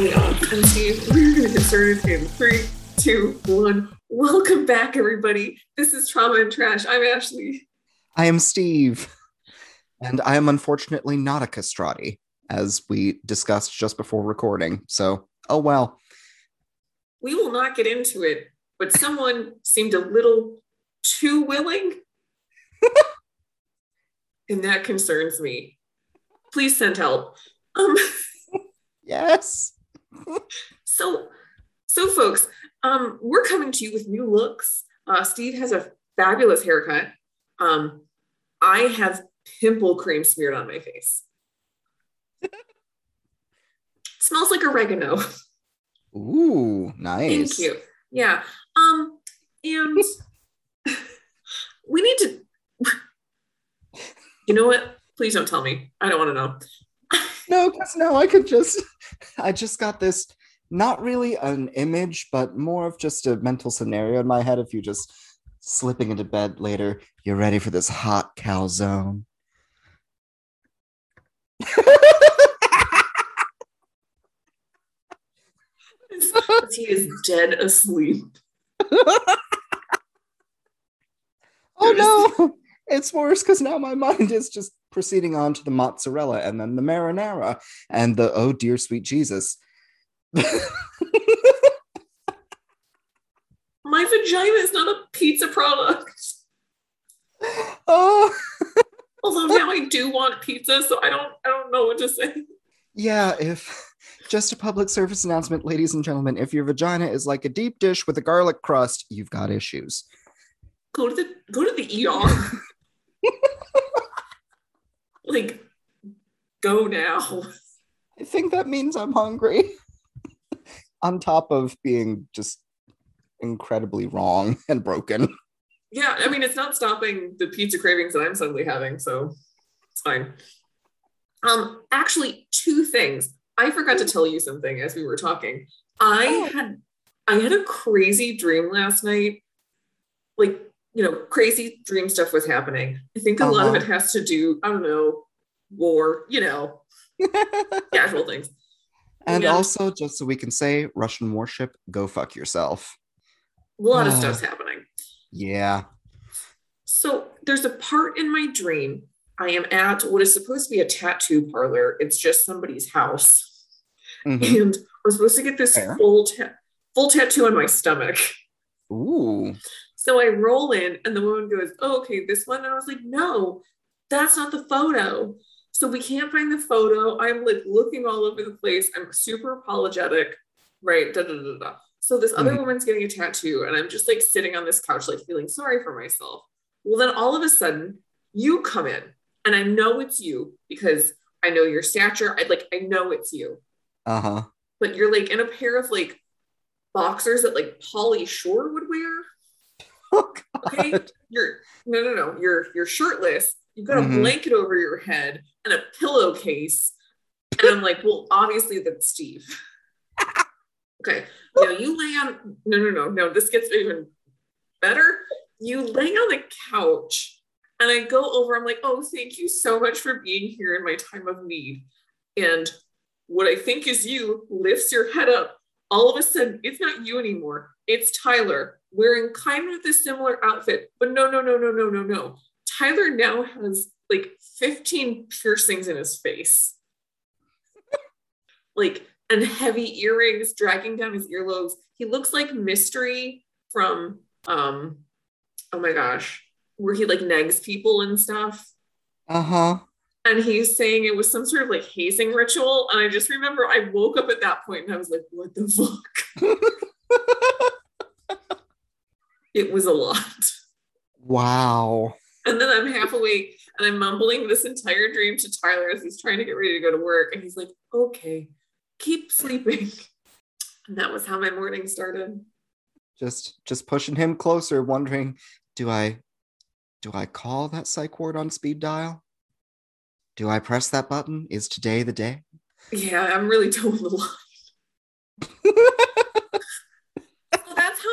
Yeah, and Steve, we're going to get started in three, two, one. Welcome back, everybody. This is Trauma and Trash. I'm Ashley. I am Steve. And I am unfortunately not a castrati, as we discussed just before recording. So, oh well. We will not get into it, but someone seemed a little too willing. and that concerns me. Please send help. Um, Yes. So, so folks, um, we're coming to you with new looks. Uh, Steve has a fabulous haircut. Um, I have pimple cream smeared on my face. Smells like oregano. Ooh, nice. Thank you. Yeah. Um, and we need to. You know what? Please don't tell me. I don't want to know. No, because now I could just, I just got this, not really an image, but more of just a mental scenario in my head. If you just slipping into bed later, you're ready for this hot calzone. he is dead asleep. oh no, it's worse because now my mind is just proceeding on to the mozzarella and then the marinara and the oh dear sweet Jesus. My vagina is not a pizza product. oh. Although now I do want pizza, so I don't I don't know what to say. Yeah, if just a public service announcement, ladies and gentlemen, if your vagina is like a deep dish with a garlic crust, you've got issues. Go to the go to the ER. Like go now. I think that means I'm hungry. On top of being just incredibly wrong and broken. Yeah, I mean it's not stopping the pizza cravings that I'm suddenly having, so it's fine. Um, actually, two things. I forgot to tell you something as we were talking. I Oh. had I had a crazy dream last night. Like, you know, crazy dream stuff was happening. I think a lot of Uh-huh. it has to do, I don't know, war, you know, casual things. and Yeah. also, just so we can say, Russian warship, go fuck yourself. A lot of Ah. stuff's happening. Yeah. So there's a part in my dream. I am at what is supposed to be a tattoo parlor. It's just somebody's house. Mhm. And I'm supposed to get this Fair. full ta- full tattoo on my stomach. Ooh. So I roll in and the woman goes, oh, okay, this one. And I was like, no, that's not the photo. So we can't find the photo. I'm like looking all over the place. I'm super apologetic. Right. Da, da, da, da. So this other Mhm. woman's getting a tattoo, and I'm just like sitting on this couch, like feeling sorry for myself. Well, then all of a sudden, you come in, and I know it's you because I know your stature. I like, I know it's you, Uh huh. but you're like in a pair of like boxers that like Pauly Shore would wear. Oh, Okay, you're no, no, no. You're you're shirtless. You've got a Mhm. blanket over your head and a pillowcase. And I'm like, well, obviously that's Steve. okay, now you lay on. No, no, no, no. This gets even better. You lay on the couch, and I go over. I'm like, oh, thank you so much for being here in my time of need. And what I think is you lifts your head up. All of a sudden, it's not you anymore. It's Tyler wearing kind of the similar outfit, but no, no, no, no, no, no, no. Tyler now has like 15 piercings in his face. like, and heavy earrings dragging down his earlobes. He looks like Mystery from, um, oh my gosh, where he like nags people and stuff. Uh huh. And he's saying it was some sort of like hazing ritual. And I just remember I woke up at that point and I was like, what the fuck? It was a lot. Wow. And then I'm half awake and I'm mumbling this entire dream to Tyler as he's trying to get ready to go to work. And he's like, okay, keep sleeping. And that was how my morning started. Just just pushing him closer, wondering, do I do I call that psych ward on speed dial? Do I press that button? Is today the day? Yeah, I'm really towing the line.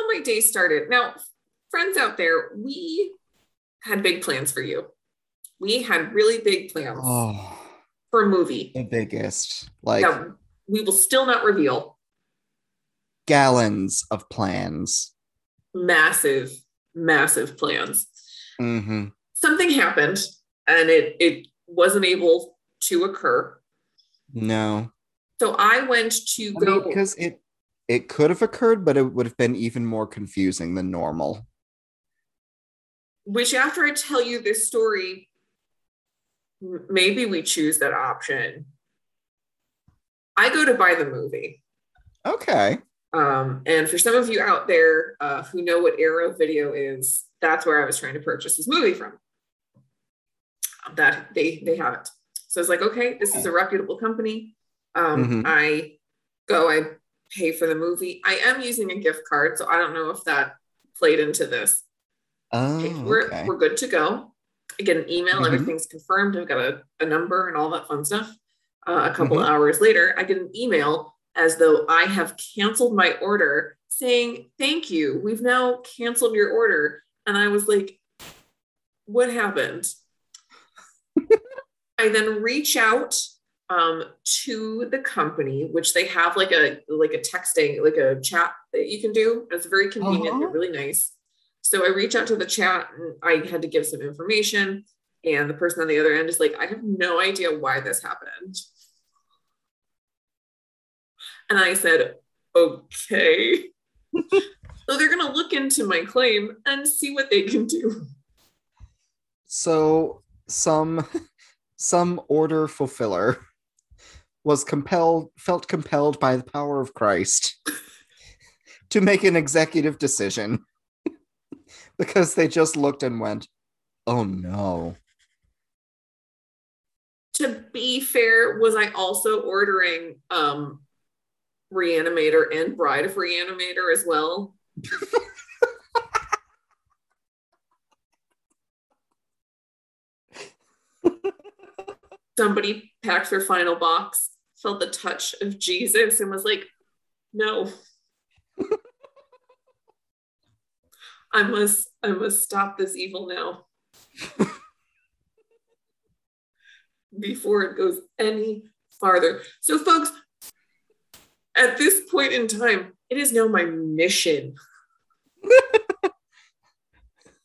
So that's how my day started. Now, friends out there, we had big plans for you. We had really big plans Oh, for a movie. the biggest. Like we will still not reveal. Gallons of plans. Massive, massive plans. hmm Something happened and it it wasn't able to occur. No. So I went to I go because it it could have occurred, but it would have been even more confusing than normal. which after I tell you this story, maybe we choose that option. I go to buy the movie. Okay. Um, and for some of you out there uh, who know what Arrow Video is, that's where I was trying to purchase this movie from. That they they have it. So it's like, okay, this is a reputable company. Um, Mhm. I go, I pay for the movie. I am using a gift card, so I don't know if that played into this. Okay, Oh, we're okay. we're good to go. I get an email, Mhm. everything's confirmed. I've got a, a number and all that fun stuff. Uh, a couple Mhm. hours later, I get an email as though I have canceled my order saying, Thank you, we've now canceled your order. And I was like, What happened? I then reach out um, to the company, which they have like a like a texting, like a chat that you can do. It's very convenient, Uh-huh. they're really nice. So I reach out to the chat and I had to give some information. And the person on the other end is like, I have no idea why this happened. And I said, okay. so they're going to look into my claim and see what they can do. So some some order fulfiller was compelled felt compelled by the power of Christ to make an executive decision because they just looked and went, "Oh no." To be fair, was I also ordering um, Reanimator and Bride of Reanimator as well? Somebody packed their final box, felt the touch of Jesus, and was like, no. I must I must stop this evil now. Before it goes any farther. So folks, at this point in time, it is now my mission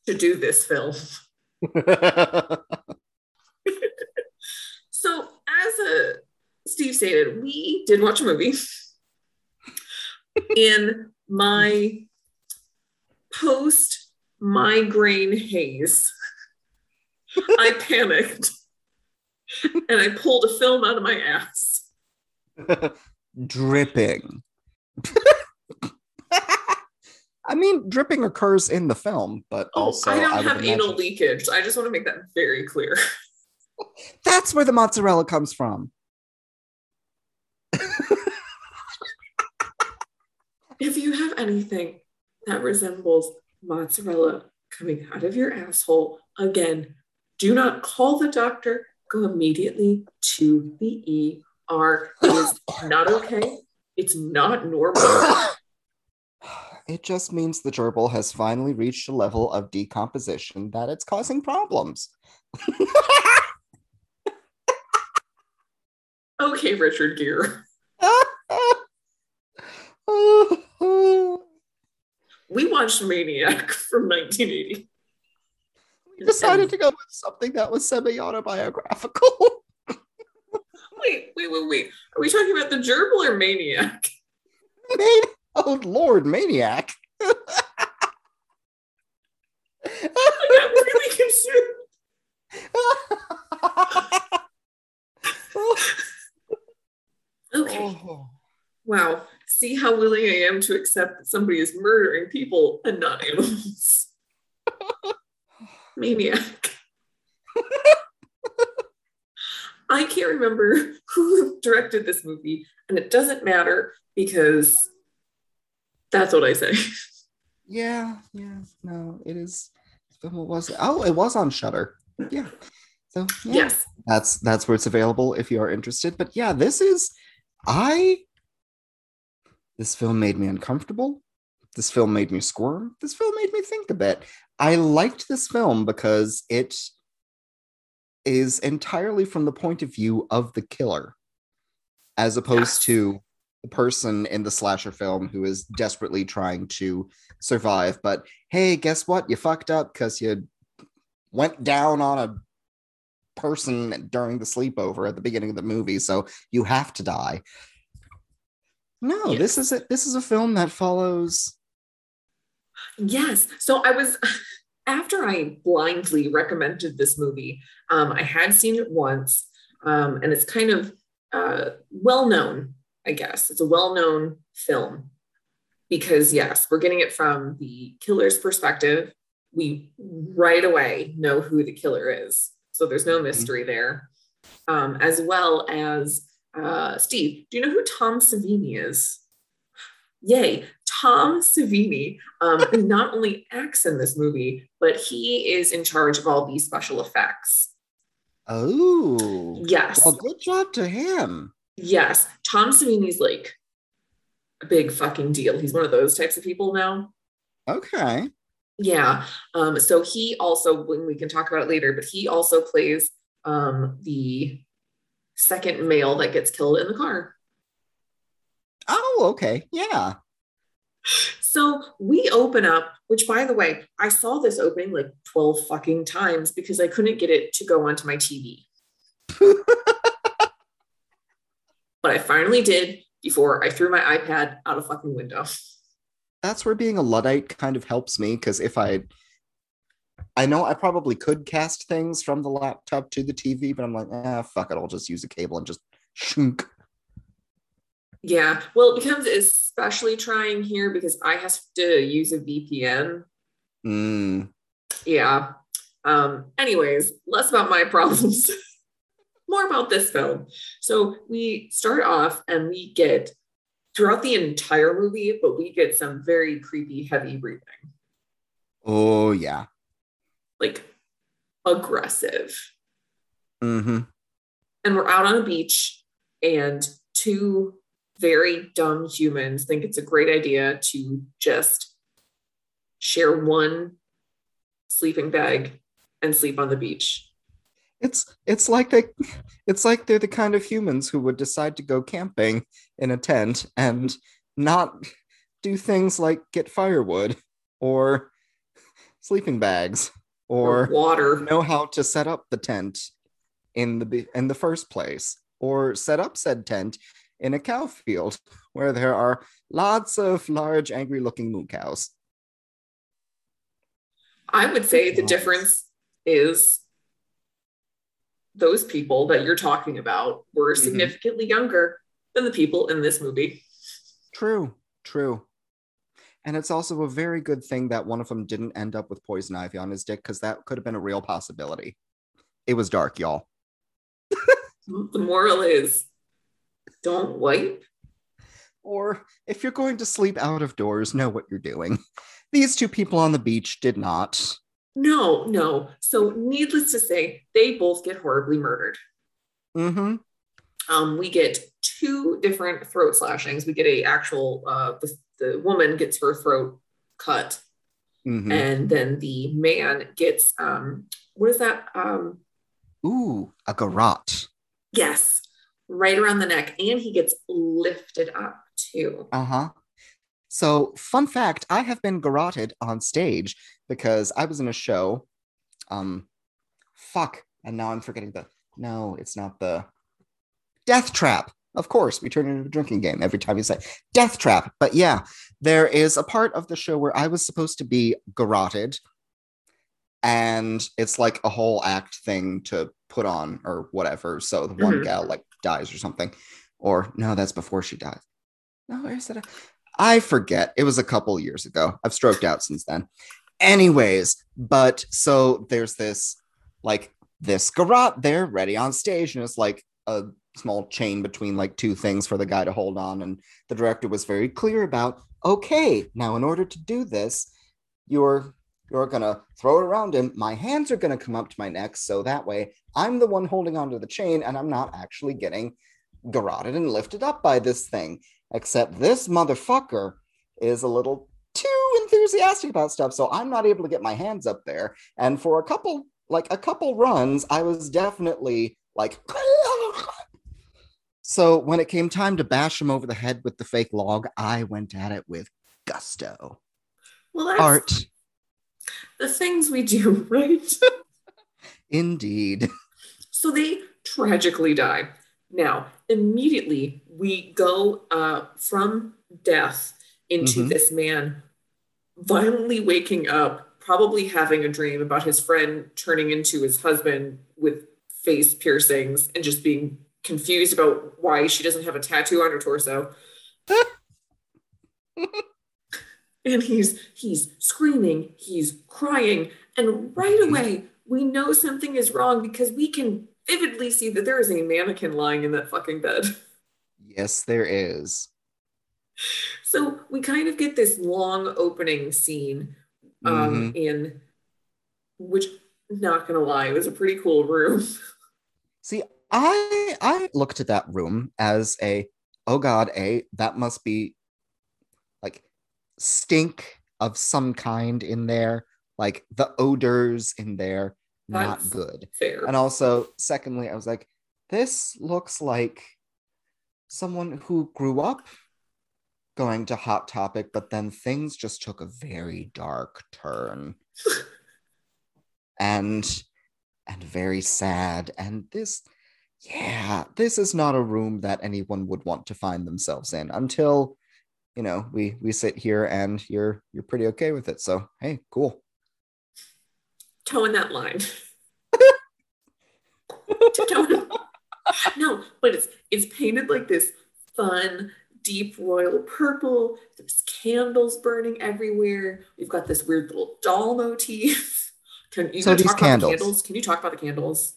to do this film. So, as uh, Steve stated, we did watch a movie. In my post migraine haze, I panicked and I pulled a film out of my ass. dripping. I mean, dripping occurs in the film, but Oh, also I don't would have anal imagine- leakage. I just want to make that very clear. That's where the mozzarella comes from. If you have anything that resembles mozzarella coming out of your asshole, again, do not call the doctor. Go immediately to the ER. It is not okay. It's not normal. It just means the gerbil has finally reached a level of decomposition that it's causing problems. Okay, Richard Gere. We watched Maniac from 1980. we decided to go with something that was semi-autobiographical. Wait, wait, wait, wait. Are we talking about the gerbil or Maniac? Man- oh Lord, maniac! I got really concerned. Okay. Oh. Wow. See how willing I am to accept that somebody is murdering people and not animals. Maniac. I can't remember who directed this movie, and it doesn't matter because that's what I say. Yeah, yeah, no, it is. What was it? Oh, it was on Shudder. Yeah. So yeah, Yes. that's that's where it's available if you are interested. But yeah, this is I. This film made me uncomfortable. This film made me squirm. This film made me think a bit. I liked this film because it is entirely from the point of view of the killer. as opposed Yes. to the person in the slasher film who is desperately trying to survive. But hey, guess what? You fucked up because you went down on a person during the sleepover at the beginning of the movie, so you have to die. No, this is a this is a film that follows. Yes. So I was after I blindly recommended this movie, um, I had seen it once, um, and it's kind of uh, well known, I guess. It's a well known film because, yes, we're getting it from the killer's perspective. We right away know who the killer is. So there's no mystery there. Um, as well as uh, Steve, do you know who Tom Savini is? Yay, Tom Savini um, not only acts in this movie, but he is in charge of all these special effects. Oh, Yes, well, good job to him. yes. Tom Savini's like a big fucking deal. He's one of those types of people now. Okay. Yeah. Um, so he also, when we can talk about it later, but he also plays um, the second male that gets killed in the car. Oh, okay. Yeah. So we open up, which by the way, I saw this opening like 12 fucking times because I couldn't get it to go onto my TV. but I finally did before I threw my iPad out a fucking window. That's where being a Luddite kind of helps me because if I, I know I probably could cast things from the laptop to the TV, but I'm like, ah, fuck it, I'll just use a cable and just shunk. Yeah. Well, it becomes especially trying here because I have to use a VPN. Mm. Yeah. Um, anyways, less about my problems, more about this film. So we start off and we get throughout the entire movie, but we get some very creepy, heavy breathing, Oh yeah. like aggressive. Mm-hmm. And we're out on a beach, and two very dumb humans think it's a great idea to just share one sleeping bag and sleep on the beach. It's it's like they it's like they're the kind of humans who would decide to go camping in a tent and not do things like get firewood or sleeping bags or water. know how to set up the tent in the in the first place or set up said tent in a cow field where there are lots of large angry looking moo cows I would say the difference is those people that you're talking about were Mhm. significantly younger than the people in this movie. true true and it's also a very good thing that one of them didn't end up with poison ivy on his dick because that could have been a real possibility it was dark y'all The moral is don't wipe. or if you're going to sleep out of doors know what you're doing these two people on the beach did not No, no. So, needless to say, they both get horribly murdered. mm-hmm Um, we get two different throat slashings. We get a actual uh, the, the woman gets her throat cut, mm-hmm and then the man gets um, what is that? Um, ooh a garrote Yes, right around the neck, and he gets lifted up too. Uh huh. So, fun fact I have been garroted on stage because I was in a show. Um, fuck. And now I'm forgetting the. No, it's not the. Death Trap. Of course, we turn it into a drinking game every time you say Death Trap. But yeah, there is a part of the show where I was supposed to be garroted. And it's like a whole act thing to put on or whatever. So the one Mhm. gal like dies or something. Or no, that's before she dies. No, where's that? I forget. It was a couple years ago. I've stroked out since then. Anyways, but so there's this like this garrote there ready on stage, and it's like a small chain between like two things for the guy to hold on. And the director was very clear about okay, now in order to do this, you're you're gonna throw it around him. My hands are gonna come up to my neck, so that way I'm the one holding onto the chain, and I'm not actually getting garroted and lifted up by this thing. Except this motherfucker is a little too enthusiastic about stuff, so I'm not able to get my hands up there. And for a couple, like a couple runs, I was definitely like So when it came time to bash him over the head with the fake log, I went at it with gusto. Well, that's Art, the things we do, right? indeed. So they tragically die. Now, immediately we go uh, from death into Mhm. this man violently waking up, probably having a dream about his friend turning into his husband with face piercings and just being confused about why she doesn't have a tattoo on her torso. and he's he's screaming, he's crying, and right Mhm. away we know something is wrong because we can vividly see that there is a mannequin lying in that fucking bed. Yes, there is. So we kind of get this long opening scene um Mhm. in which not gonna lie, it was a pretty cool room. See, I I looked at that room as a oh god, a that must be like stink of some kind in there, like the odors in there, not That's good. Fair. And also, secondly, I was like, this looks like someone who grew up going to Hot Topic, but then things just took a very dark turn. and and very sad. And this, yeah, this is not a room that anyone would want to find themselves in until you know we we sit here and you're you're pretty okay with it. So hey, cool. Towing that line. no, but it's it's painted like this fun, deep royal purple. There's candles burning everywhere. We've got this weird little doll motif. Can you So these talk about the candles. candles? Can you talk about the candles?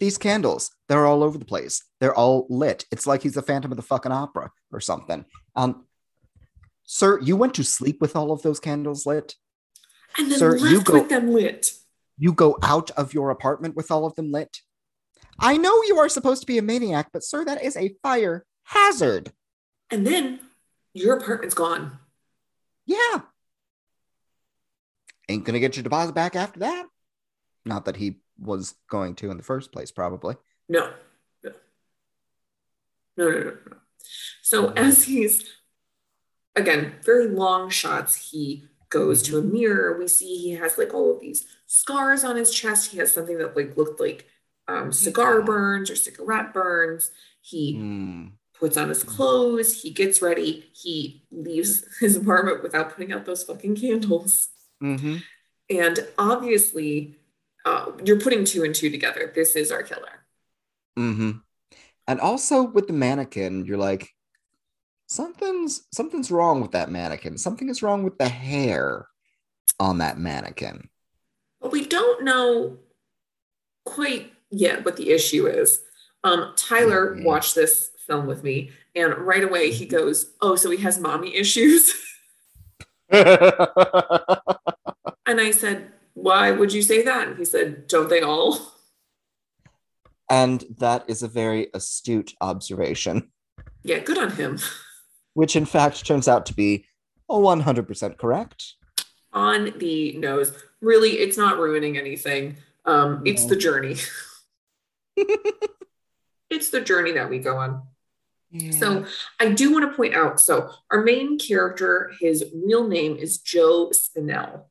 these candles they're all over the place they're all lit it's like he's the phantom of the fucking opera or something um sir you went to sleep with all of those candles lit And then Sir, left you go- with them lit. you go out of your apartment with all of them lit i know you are supposed to be a maniac but sir that is a fire hazard And then your apartment's gone. yeah ain't gonna get your deposit back after that not that he was going to in the first place probably No. No. No, no, no, no. So mm-hmm. as he's again, very long shots, he goes to a mirror. We see he has like all of these scars on his chest. He has something that like looked like um, cigar Yeah. burns or cigarette burns. He Hmm. puts on his clothes, he gets ready, he leaves his apartment without putting out those fucking candles. Mhm. And obviously, uh, you're putting two and two together. This is our killer. hmm And also with the mannequin, you're like, something's something's wrong with that mannequin. Something is wrong with the hair on that mannequin. But we don't know quite yet what the issue is. Um, Tyler Mhm. watched this film with me, and right away he goes, "Oh, so he has mommy issues." and I said, "Why would you say that?" And he said, "Don't they all?" and that is a very astute observation, Yeah, good on him. which in fact turns out to be a 100% correct. On the nose. Really, it's not ruining anything. Um, it's the journey. it's the journey that we go on. So I do want to point out, so our main character, his real name is Joe Spinell.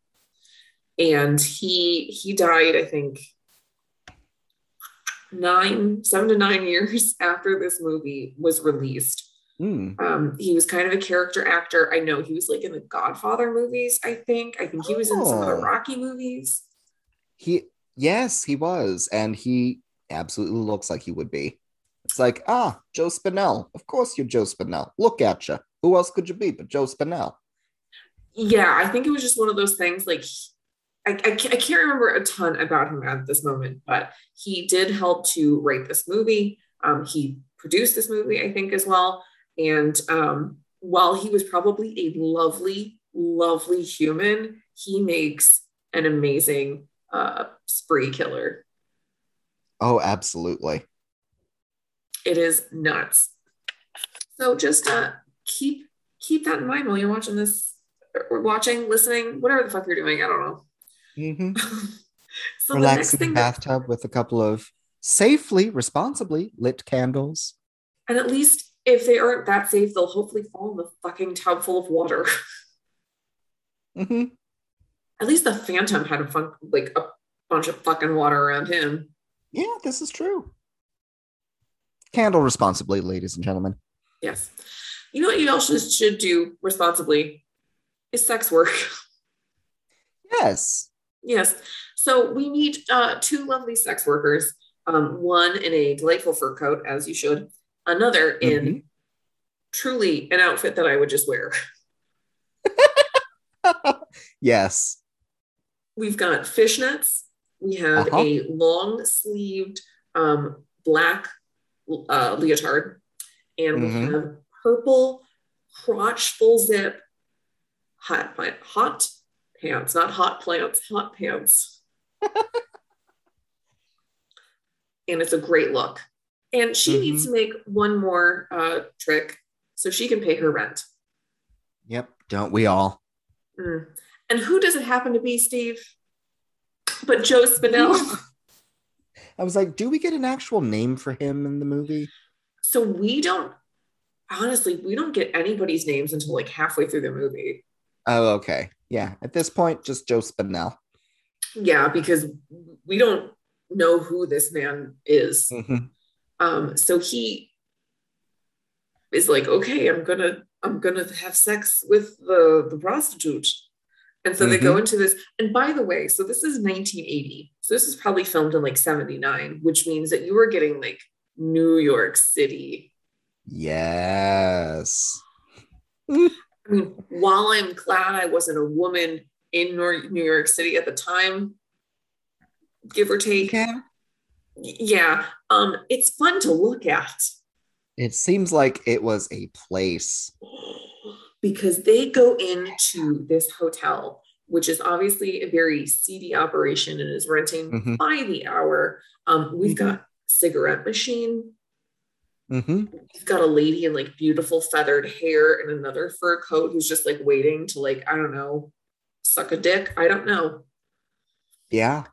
And he he died, I think, nine, seven to nine years after this movie was released. Hmm. Um, he was kind of a character actor. I know he was like in the Godfather movies, I think. I think he was in some of the Oh. Rocky movies. He yes, he was, and he absolutely looks like he would be. It's like, ah, Joe Spinell. Of course you're Joe Spinell. Look at you. Who else could you be but Joe Spinell? yeah, I think it was just one of those things like I, I, can't, I can't remember a ton about him at this moment, but he did help to write this movie. Um, he produced this movie, I think, as well. And um, while he was probably a lovely, lovely human, he makes an amazing uh, spree killer. Oh, absolutely. It is nuts. So just uh, keep keep that in mind while you're watching this, or watching, listening, whatever the fuck you're doing. I don't know. Mm-hmm. so Relax in the thing that, bathtub with a couple of safely, responsibly lit candles. And at least if they aren't that safe, they'll hopefully fall in the fucking tub full of water. mm-hmm. at least the Phantom had a fun, like a bunch of fucking water around him. Yeah, this is true. Handle responsibly, ladies and gentlemen. Yes. You know what you also should do responsibly is sex work. Yes. yes. So we meet uh, two lovely sex workers. Um, one in a delightful fur coat, as you should. Another in Mhm. truly an outfit that I would just wear. yes. We've got fishnets. We have Uh-huh. a long sleeved um, black uh, leotard, and we Mhm. have purple crotch full zip hot plant, hot pants, not hot plants, hot pants. and it's a great look. And she needs to make one more uh, trick so she can pay her rent. Yep. Don't we all? Mm. And who does it happen to be, Steve? But Joe Spinell. I was like, do we get an actual name for him in the movie? so we don't, honestly, we don't get anybody's names until like halfway through the movie. Oh, okay. Yeah. At this point, just Joe Spinell. Yeah, because we don't know who this man is. Mhm. Um, so he is like, okay, I'm gonna, I'm gonna have sex with the the prostitute. And so they go into this. And by the way, so this is 1980. So this is probably filmed in like 79, which means that you were getting like New York City. Yes. I mean, while I'm glad I wasn't a woman in New York City at the time, give or take, Yeah. yeah, um, it's fun to look at. It seems like it was a place. because they go into this hotel, which is obviously a very seedy operation and is renting Mhm. by the hour. Um, we've Mhm. got cigarette machine. hmm We've got a lady in like beautiful feathered hair and another fur coat who's just like waiting to like I don't know suck a dick. I don't know. Yeah.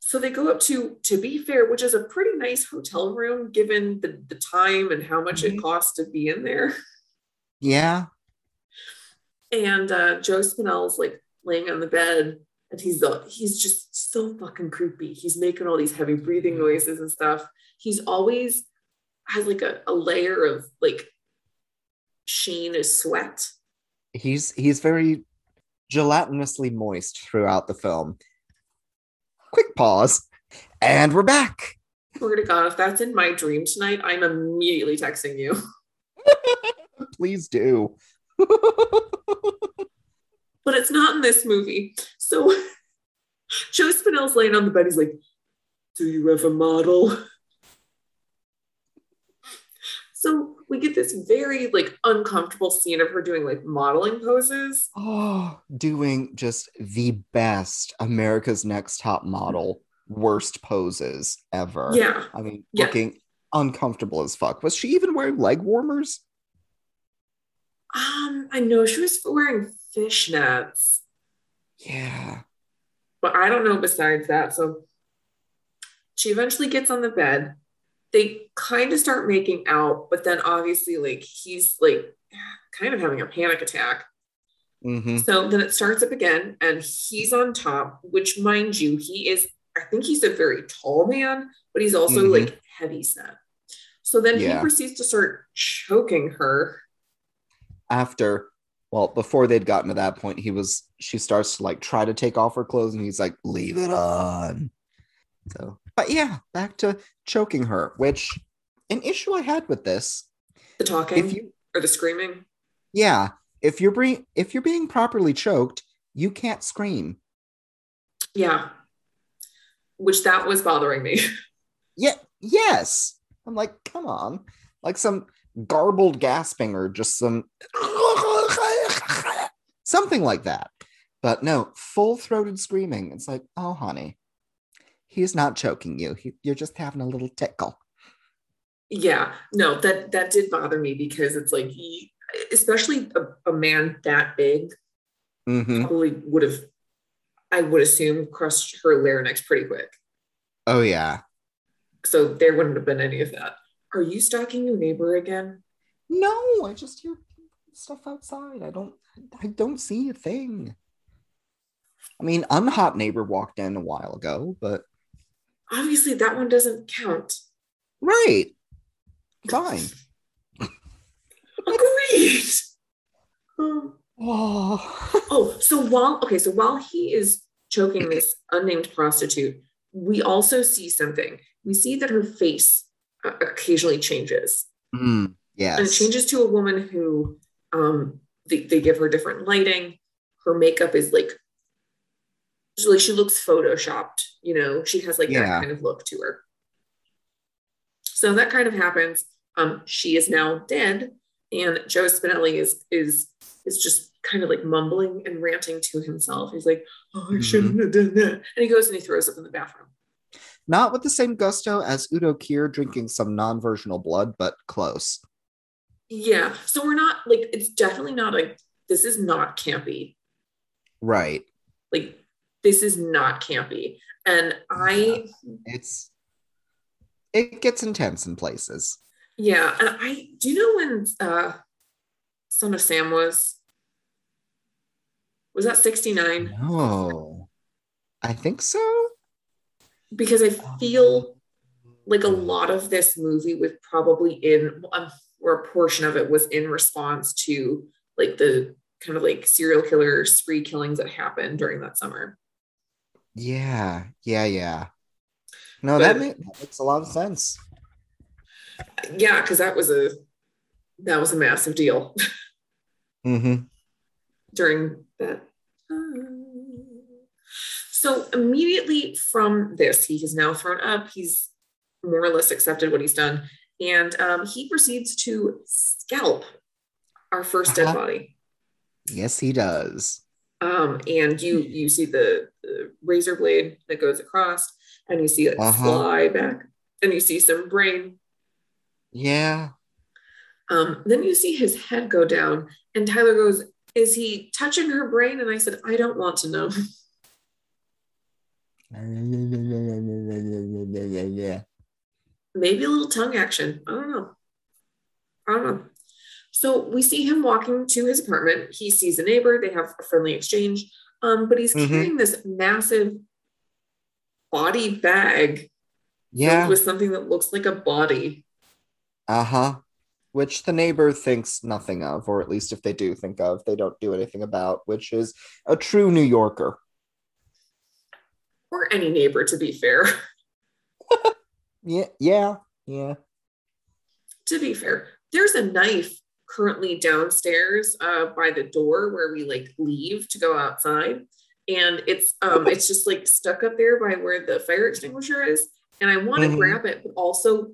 So they go up to to be fair, which is a pretty nice hotel room given the, the time and how much it Mhm. costs to be in there. Yeah. And uh, Joe Spinell's like laying on the bed, and he's uh, he's just so fucking creepy. He's making all these heavy breathing noises and stuff. He's always has like a, a layer of like sheen is sweat. He's he's very gelatinously moist throughout the film. Quick pause. And we're back. Swear to God, if that's in my dream tonight, I'm immediately texting you. Please do. But it's not in this movie. So Joe Spinell's laying on the bed. He's like, "Do you ever model?" So we get this very like uncomfortable scene of her doing like modeling poses. Oh, doing just the best America's Next Top Model worst poses ever. Yeah. I mean, Yeah. looking uncomfortable as fuck. Was she even wearing leg warmers? Um, I know she was wearing fishnets, Yeah. but I don't know besides that. So she eventually gets on the bed. They kind of start making out, but then obviously, like, he's like kind of having a panic attack. hmm So then it starts up again, and he's on top, which, mind you, he is, I think he's a very tall man, but he's also Mhm. like heavy set. So then he proceeds to start choking her. After, well, before they'd gotten to that point, he was, she starts to like try to take off her clothes and he's like, leave it on. So, but yeah, back to choking her, which an issue I had with this. The talking If you, or the screaming. yeah, if you're being, if you're being properly choked, you can't scream. Yeah. Which that was bothering me. Yeah, yes. I'm like, come on. Like some garbled gasping or just some something like that. But no, full throated screaming. It's like, oh, honey, he's not choking you. He, you're just having a little tickle. yeah. No, that that did bother me because it's like he, especially a, a man that big hmm probably would have I would assume crushed her larynx pretty quick. Oh, yeah. So there wouldn't have been any of that. Are you stalking your neighbor again? No, I just hear stuff outside. I don't I don't see a thing. I mean, unhot neighbor walked in a while ago, but Obviously, that one doesn't count. right. Fine. Agreed. Um, Oh. oh, so while okay, so while he is choking this unnamed prostitute, we also see something. We see that her face uh, occasionally changes. Mm, yes. and it changes to a woman who um they, they give her different lighting. Her makeup is like like she looks photoshopped you know? She has like Yeah. that kind of look to her. So that kind of happens. Um she is now dead and joe spinelli is is is just kind of like mumbling and ranting to himself. He's like oh i Mhm. shouldn't have done that. And he goes and he throws up in the bathroom. Not with the same gusto as Udo Kier drinking some non-versional blood, but close. Yeah so we're not like it's definitely not like this is not campy Right. like this is not campy and i It's it gets intense in places. yeah and i do you know when uh son of sam was was that 69 No. I think so. because i feel like a lot of this movie was probably in um, or a portion of it was in response to like the kind of like serial killer spree killings that happened during that summer Yeah, yeah, yeah. No, But- that, ma- that makes a lot of sense. yeah because that was a that was a massive deal Mm-hmm. during that. So immediately from this, he has now thrown up. He's more or less accepted what he's done, and um, he proceeds to scalp our 1st dead Uh-huh. body. Yes, he does. Um, and you you see the, the razor blade that goes across, and you see it Uh-huh. fly back, and you see some brain. Yeah. Um, then you see his head go down, and Tyler goes, "Is he touching her brain?" And I said, "I don't want to know." Yeah. Maybe a little tongue action. I don't know. I don't know. So we see him walking to his apartment. He sees a neighbor. They have a friendly exchange. Um, but he's Mhm. carrying this massive body bag Yeah. with something that looks like a body. Uh huh. Which the neighbor thinks nothing of, or at least if they do think of, they don't do anything about, which is a true New Yorker. Or any neighbor, to be fair. Yeah. Yeah. Yeah. to be fair, there's a knife currently downstairs uh, by the door where we like leave to go outside. And it's um it's just like stuck up there by where the fire extinguisher is. And I want to Mhm. grab it, but also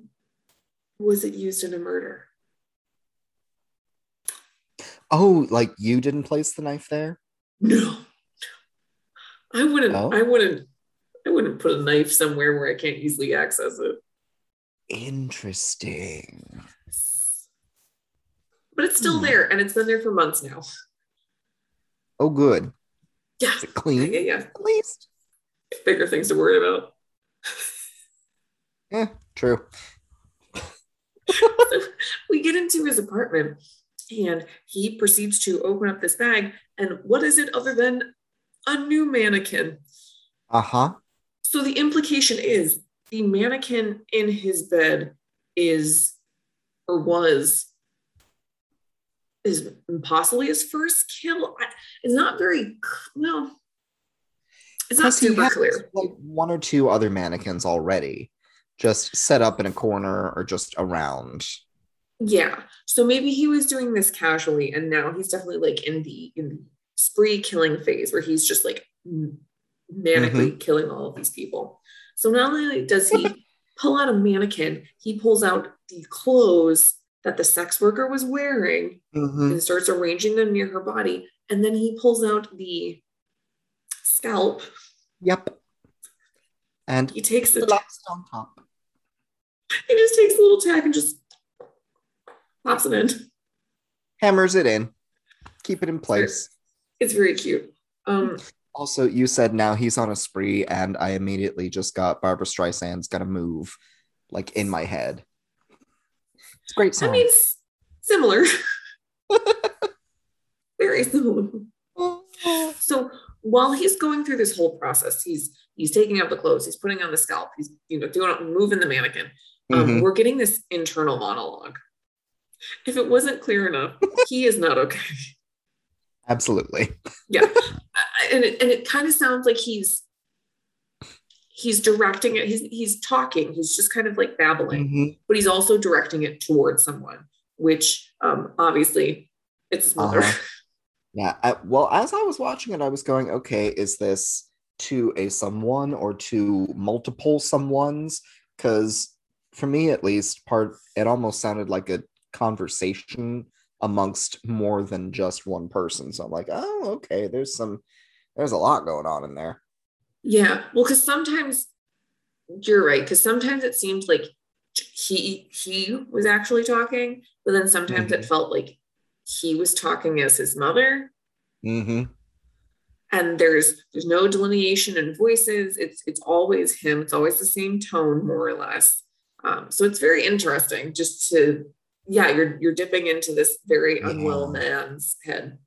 was it used in a murder? Oh, like you didn't place the knife there? No. I wouldn't Oh. I wouldn't I wouldn't put a knife somewhere where I can't easily access it. Interesting. But it's still Hmm. there and it's been there for months now. Oh, good. Yeah. Is it clean? yeah, yeah. At least. Bigger things to worry about. Yeah, true. So we get into his apartment and he proceeds to open up this bag. And what is it other than a new mannequin? Uh huh. So the implication is the mannequin in his bed is or was is possibly his first kill. It's not very well. It's not super clear. like one or two other mannequins already, just set up in a corner or just around. Yeah. So maybe he was doing this casually and now he's definitely like in the in the spree killing phase where he's just like manically killing all of these people. So not only does he pull out a mannequin, he pulls out the clothes that the sex worker was wearing Mhm. and starts arranging them near her body. And then he pulls out the scalp. Yep. And He takes the last on top. he just takes a little tack and just pops it in. Hammers it in. Keep it in place. It's very cute. Um Also, you said now he's on a spree, and I immediately just got Barbra Streisand's Gotta Move, like in my head. It's great song. I mean, similar. Very similar. So while he's going through this whole process, he's he's taking out the clothes, he's putting on the scalp, he's you know doing moving the mannequin. Um, Mhm. We're getting this internal monologue. If it wasn't clear enough, he is not okay. Absolutely. Yeah, and it, and it kind of sounds like he's he's directing it. He's he's talking. He's just kind of like babbling, Mhm. but he's also directing it towards someone, which um, obviously it's his mother. Uh-huh. Yeah. I, well, as I was watching it, I was going, okay, is this to a someone or to multiple someones? Because for me, at least, part it almost sounded like a conversation amongst more than just one person. So I'm like, oh, okay, there's some, there's a lot going on in there. Yeah, well, because sometimes you're right. Because sometimes it seemed like he he was actually talking, but then sometimes it felt like he was talking as his mother. Mm-hmm. And there's there's no delineation in voices. It's it's always him. It's always the same tone, more or less. Um, so it's very interesting just to yeah, you're you're dipping into this very unwell man's head.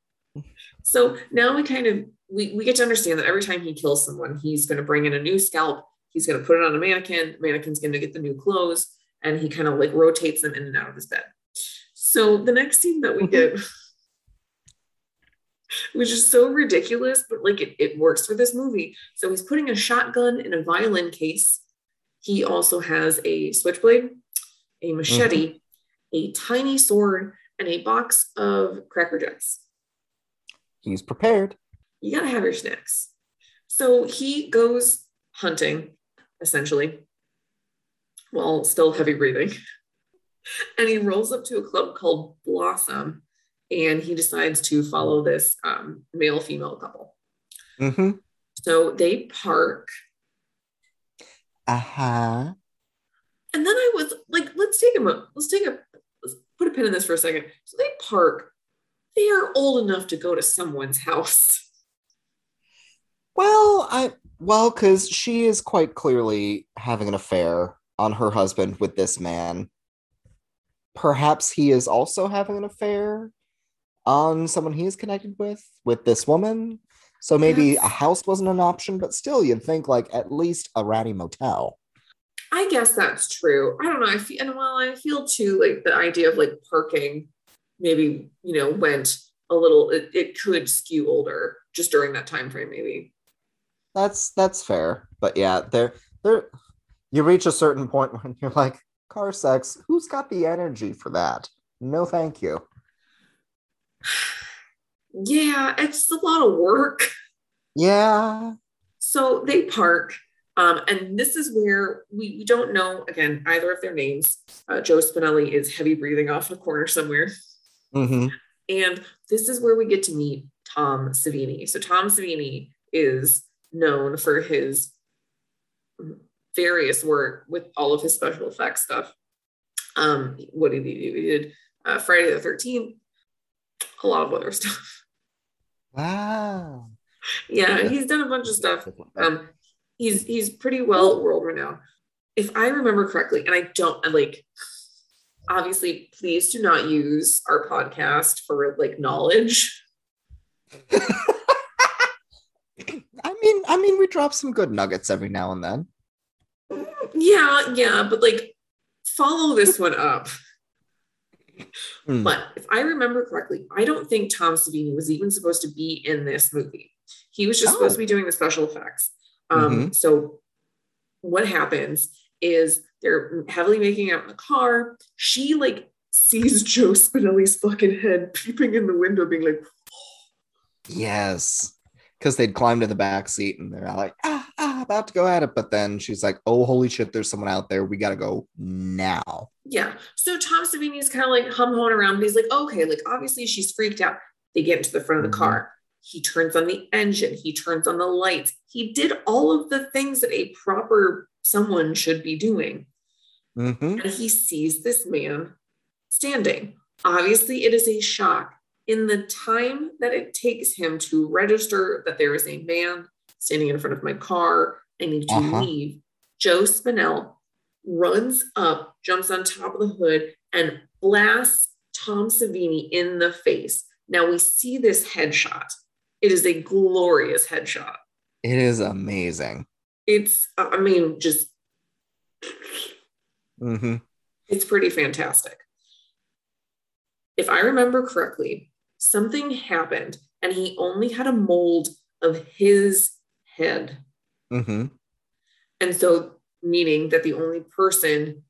So now we kind of we, we get to understand that every time he kills someone, he's going to bring in a new scalp. He's going to put it on a mannequin. The Mannequin's going to get the new clothes, and he kind of like rotates them in and out of his bed. So the next scene that we mm-hmm. get, which is so ridiculous, but like it, it works for this movie. So he's putting a shotgun in a violin case. He also has a switchblade, a machete, mm-hmm. a tiny sword, and a box of Cracker Jacks He's prepared. You gotta have your snacks. So he goes hunting, essentially, while still heavy breathing. And he rolls up to a club called Blossom and he decides to follow this um, male female couple. Mm-hmm. So they park. Uh-huh. And then I was like, let's take a mo- let's take a let's put a pin in this for a second. So they park. They are old enough to go to someone's house. Well, I well, because she is quite clearly having an affair on her husband with this man. Perhaps he is also having an affair on someone he is connected with, with this woman. So maybe Yes. a house wasn't an option, but still, you'd think like at least a ratty motel. I guess that's true. I don't know. I feel and while I feel too like the idea of like parking maybe you know went a little it, it could skew older just during that time frame maybe. That's that's fair. But yeah, there there you reach a certain point when you're like, car sex, who's got the energy for that? No, thank you. Yeah, it's a lot of work. Yeah. So they park. Um, and this is where we, we don't know again either of their names. Uh, Joe Spinell is heavy breathing off a corner somewhere. Mm-hmm. And this is where we get to meet Tom Savini. So Tom Savini is known for his various work with all of his special effects stuff. Um, what did he do? He did uh, Friday the 13th, a lot of other stuff. Wow. Yeah, he's done a bunch of stuff. Um, he's he's pretty well world renowned. If I remember correctly, and I don't like obviously please do not use our podcast for like knowledge. I mean, I mean, we drop some good nuggets every now and then. Yeah, yeah, but like follow this one up. Hmm. But if I remember correctly, I don't think Tom Savini was even supposed to be in this movie. He was just Oh. supposed to be doing the special effects. Um, So what happens is they're heavily making out in the car. She like sees Joe Spinell's fucking head peeping in the window, being like, Yes. Because they'd climb to the back seat and they're like, ah, ah, about to go at it. But then she's like, oh, holy shit, there's someone out there. We got to go now. yeah. So Tom Savini's kind of like hum hoeing around, but he's like, okay, like obviously she's freaked out. They get into the front of the Mhm. car. He turns on the engine. He turns on the lights. He did all of the things that a proper someone should be doing. Mm-hmm. And he sees this man standing. Obviously, it is a shock. In the time that it takes him to register that there is a man standing in front of my car, I need to Uh-huh. leave. Joe Spinell runs up, jumps on top of the hood, and blasts Tom Savini in the face. Now we see this headshot. It is a glorious headshot. It is amazing. It's, I mean, just, hmm it's pretty fantastic. If I remember correctly, something happened and he only had a mold of his head. hmm And so, meaning that the only person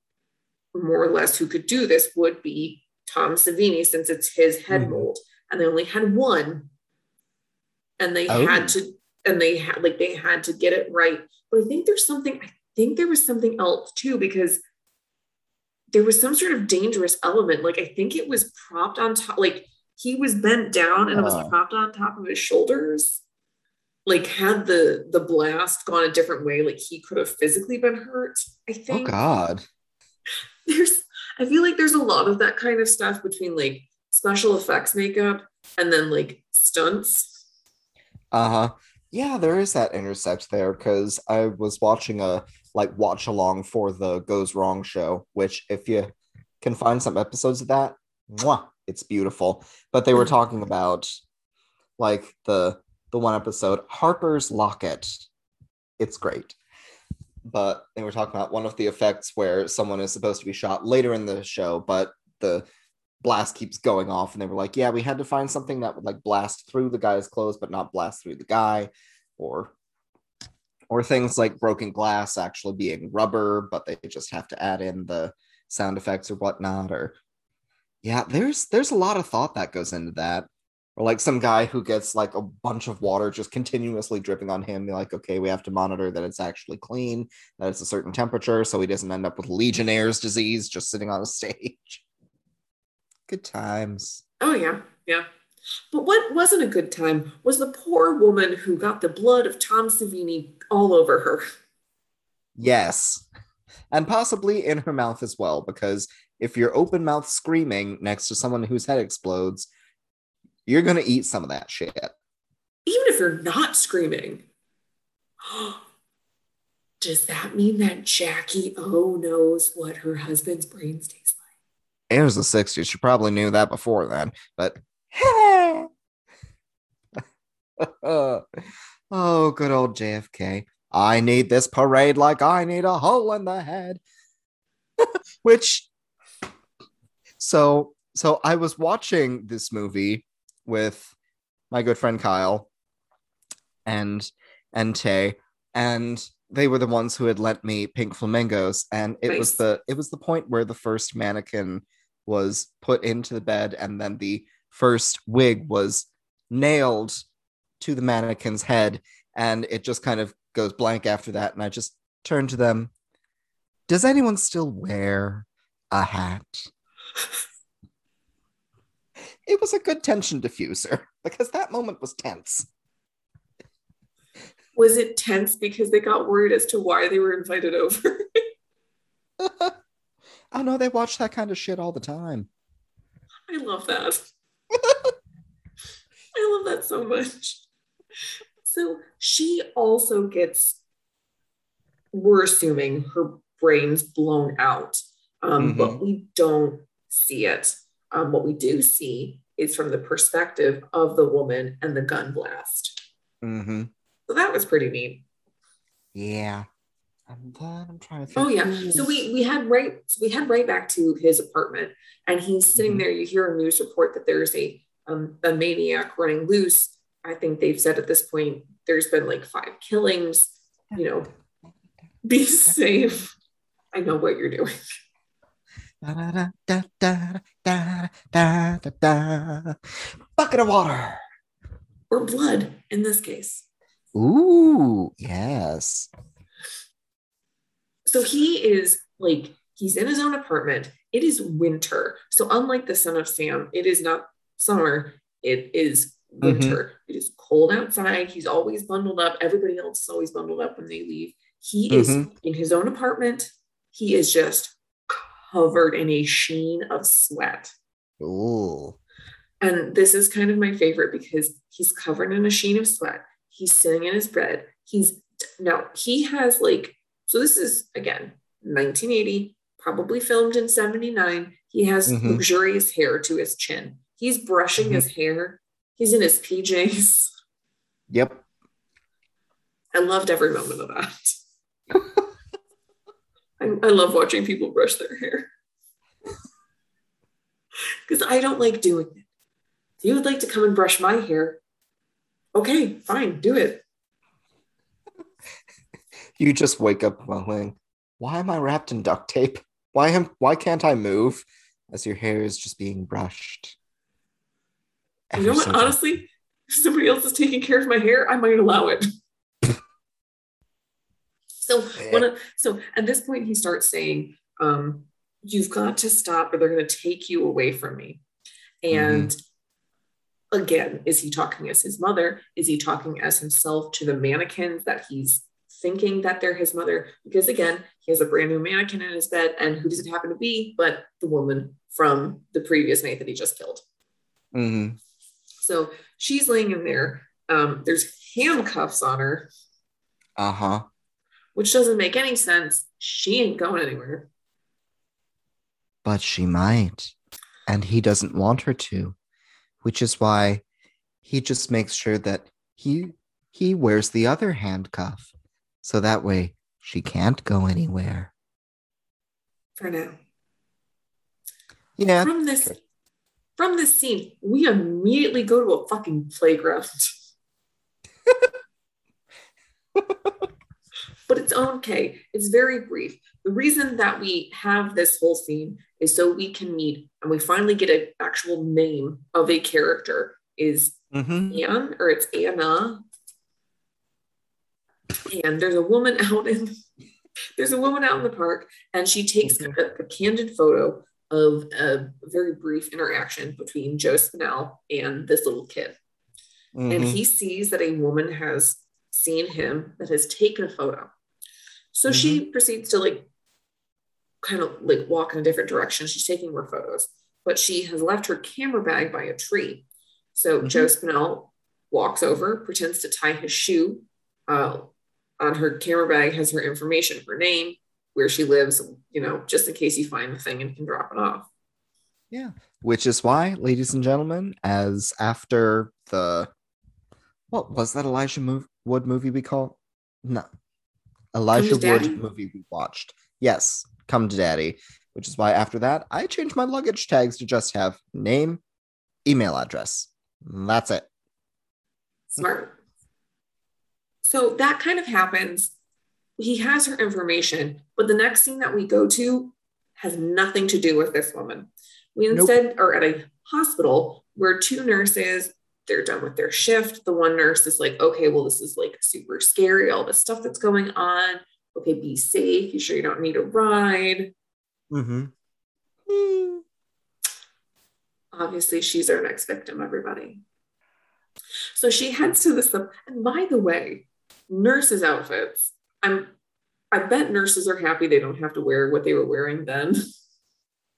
more or less who could do this would be Tom Savini, since it's his head Mhm. mold. And they only had one. And they Oh. had to, and they had like they had to get it right. But I think there's something, I think there was something else too, because there was some sort of dangerous element. Like I think it was propped on top, like he was bent down and it was Oh. propped on top of his shoulders like had the the blast gone a different way like he could have physically been hurt i think. Oh God. there's i feel like there's a lot of that kind of stuff between like special effects makeup and then like stunts Uh huh. Yeah, there is that intersect there because I was watching a like watch along for the Goes Wrong show, which if you can find some episodes of that, mwah, it's beautiful. But they were mm-hmm. talking about like the the one episode Harper's Locket. It's great. But they were talking about one of the effects where someone is supposed to be shot later in the show, but the blast keeps going off and they were like yeah we had to find something that would like blast through the guy's clothes but not blast through the guy or or things like broken glass actually being rubber but they just have to add in the sound effects or whatnot or yeah there's there's a lot of thought that goes into that. Or like some guy who gets like a bunch of water just continuously dripping on him you're like okay we have to monitor that it's actually clean that it's a certain temperature so he doesn't end up with legionnaire's disease just sitting on a stage. Good times. Oh yeah yeah. But what wasn't a good time was the poor woman who got the blood of tom savini all over her. Yes. And possibly in her mouth as well, because if you're open mouth screaming next to someone whose head explodes, you're going to eat some of that shit. even if you're not screaming does that mean that jackie o knows what her husband's brains taste like It was the 60s. You probably knew that before then, but. oh, good old JFK. I need this parade like I need a hole in the head. Which, so, so I was watching this movie with my good friend Kyle and and Tay, and they were the ones who had lent me Pink Flamingos, and it was the it was the point where the first mannequin was put into the bed, and then the first wig was nailed to the mannequin's head, and it just kind of goes blank after that, and I just turned to them. Does anyone still wear a hat? It was a good tension diffuser because that moment was tense. was it tense because they got worried as to why they were invited over I know they watch that kind of shit all the time. i love that i love that so much so she also gets we're assuming her brains blown out um, but we don't see it um, what we do see is from the perspective of the woman and the gun blast Mm-hmm. so that was pretty neat Yeah. And then I'm trying to think. Oh yeah. So we we had right we had right back to his apartment, and he's sitting Mhm. there. You hear a news report that there's a um, a maniac running loose. I think they've said at this point there's been like five killings. You know, be safe. I know what you're doing. Da, da, da, da, da, da, da. Bucket of water. Or blood in this case. Ooh, yes. So he is like, he's in his own apartment. It is winter. So, unlike the son of Sam, it is not summer, it is winter. Mm-hmm. It is cold outside. He's always bundled up. Everybody else is always bundled up when they leave. He mm-hmm. is in his own apartment. He is just covered in a sheen of sweat. Ooh. And this is kind of my favorite because he's covered in a sheen of sweat. He's sitting in his bed. He's now he has like so this is again 1980, probably filmed in 79. He has Mhm. luxurious hair to his chin. He's brushing Mhm. his hair. He's in his PJs. Yep. I loved every moment of that. I, I love watching people brush their hair. Because I don't like doing it. If you would like to come and brush my hair, okay, fine, do it. You just wake up going, why am I wrapped in duct tape? Why am why can't I move? As your hair is just being brushed. You know what? Honestly, if somebody else is taking care of my hair, I might allow it. So when so at this point he starts saying, um, you've got to stop or they're gonna take you away from me. And again, is he talking as his mother? Is he talking as himself to the mannequins that he's thinking that they're his mother? Because again, he has a brand new mannequin in his bed, and who does it happen to be but the woman from the previous mate that he just killed? Mhm. So she's laying in there. Um, there's handcuffs on her, Uh-huh. Which doesn't make any sense. She ain't going anywhere. But she might. And he doesn't want her to, which is why he just makes sure that he he wears the other handcuff. So that way she can't go anywhere. For now. Yeah. From this from this scene, we immediately go to a fucking playground. but it's okay. It's very brief. The reason that we have this whole scene is so we can meet and we finally get an actual name of a character is Mm-hmm. Anne or it's Anna. And there's a woman out in there's a woman out in the park and she takes Mhm. a, a candid photo of a very brief interaction between Joe Spinell and this little kid. And Mhm. he sees that a woman has seen him that has taken a photo. So she proceeds to like kind of like walk in a different direction. She's taking more photos, but she has left her camera bag by a tree. So Mhm. Joe Spinell walks over, pretends to tie his shoe. Uh, on her camera bag has her information, her name, where she lives, you know, just in case you find the thing and can drop it off. Yeah. Which is why, ladies and gentlemen, as after the what was that Elijah Wood movie we call? No. Elijah Wood movie we watched. Yes, Come to Daddy. Which is why after that, I changed my luggage tags to just have name, email address. That's it. Smart. So that kind of happens. He has her information, but the next scene that we go to has nothing to do with this woman. We Nope. instead are at a hospital where two nurses, they're done with their shift. The one nurse is like, okay, well, this is like super scary, all the stuff that's going on. Okay, be safe. You sure you don't need a ride? Mm-hmm. obviously she's our next victim everybody so she heads to this and by the way nurses outfits i'm i bet nurses are happy they don't have to wear what they were wearing then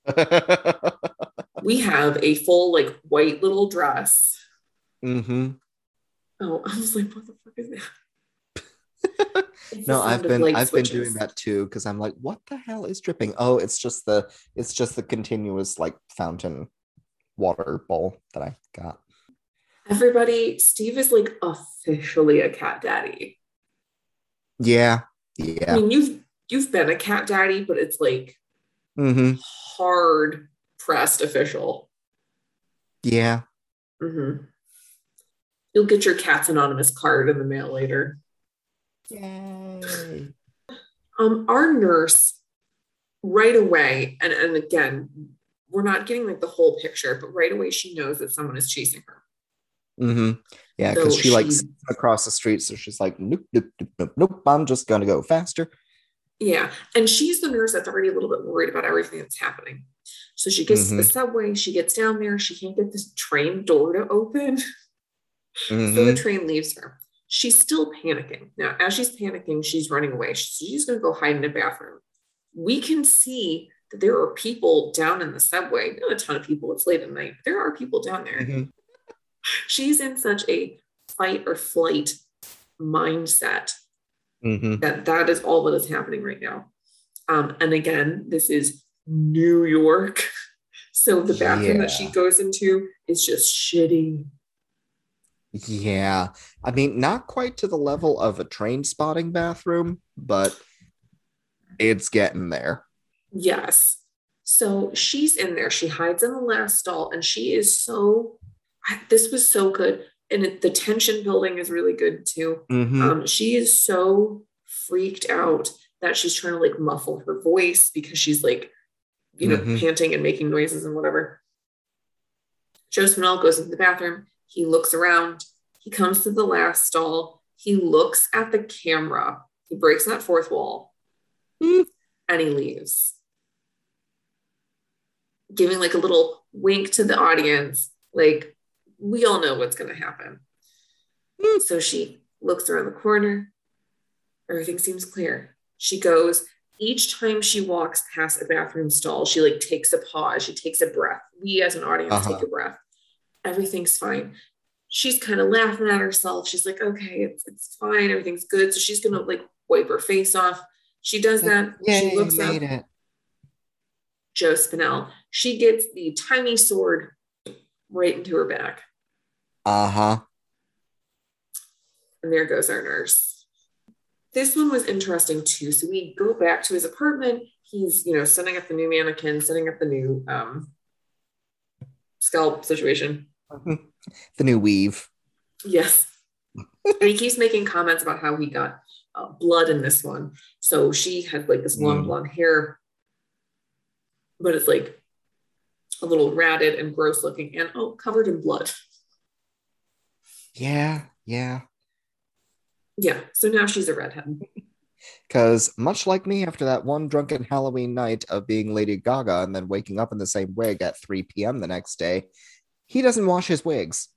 we have a full like white little dress mm-hmm. oh i was like what the fuck is that No, I've been I've been doing that too because I'm like, what the hell is dripping? Oh, it's just the it's just the continuous like fountain water bowl that I got. everybody steve is like officially a cat daddy Yeah, Yeah. i mean you've you've been a cat daddy but it's like Mm-hmm. hard pressed official Yeah. hmm You'll get your Cats Anonymous card in the mail later. Yay. Um, our nurse, right away, and, and again, we're not getting like the whole picture, but right away she knows that someone is chasing her. Mm-hmm. Yeah, because So she like she- sees across the street, so she's like, nope, nope, nope, nope, nope. I'm just gonna go faster. Yeah, and she's the nurse that's already a little bit worried about everything that's happening. So she gets to the subway, she gets down there, she can't get this train door to open. So Mhm. the train leaves her. She's still panicking. Now, as she's panicking, she's running away. She's going to go hide in a bathroom. We can see that there are people down in the subway. Not a ton of people. It's late at night. But there are people down there. Mhm. She's in such a fight or flight mindset Mhm. that that is all that is happening right now. Um, and again, this is New York. So the bathroom that she goes into is just shitty. Yeah. I mean, not quite to the level of a Trainspotting bathroom, but it's getting there. Yes. So she's in there. She hides in the last stall, and she is so. This was so good, and it, the tension building is really good too. Mhm. Um, she is so freaked out that she's trying to like muffle her voice because she's like, you know, Mhm. panting and making noises and whatever. Joe Spinell goes into the bathroom. He looks around. He comes to the last stall. He looks at the camera. He breaks that fourth wall Hmm. and he leaves, giving like a little wink to the audience, like, we all know what's going to happen. Hmm. So she looks around the corner. Everything seems clear. She goes, each time she walks past a bathroom stall, she like takes a pause, she takes a breath. We as an audience Uh-huh. take a breath. Everything's fine. She's kind of laughing at herself. She's like, okay, it's, it's fine. Everything's good. So she's going to like wipe her face off. She does that. Yay, she looks up. made it. Joe Spinell. She gets the tiny sword right into her back. Uh-huh. And there goes our nurse. This one was interesting too. So we go back to his apartment. He's, you know, setting up the new mannequin, setting up the new um, scalp situation. The new weave. Yes. and he keeps making comments about how he got uh, blood in this one. So she had like this long Mm. blonde hair, but it's like a little ratted and gross looking and oh, covered in blood. Yeah, yeah. Yeah. So now she's a redhead. Because much like me, after that one drunken Halloween night of being Lady Gaga and then waking up in the same wig at 3 p.m. the next day, he doesn't wash his wigs.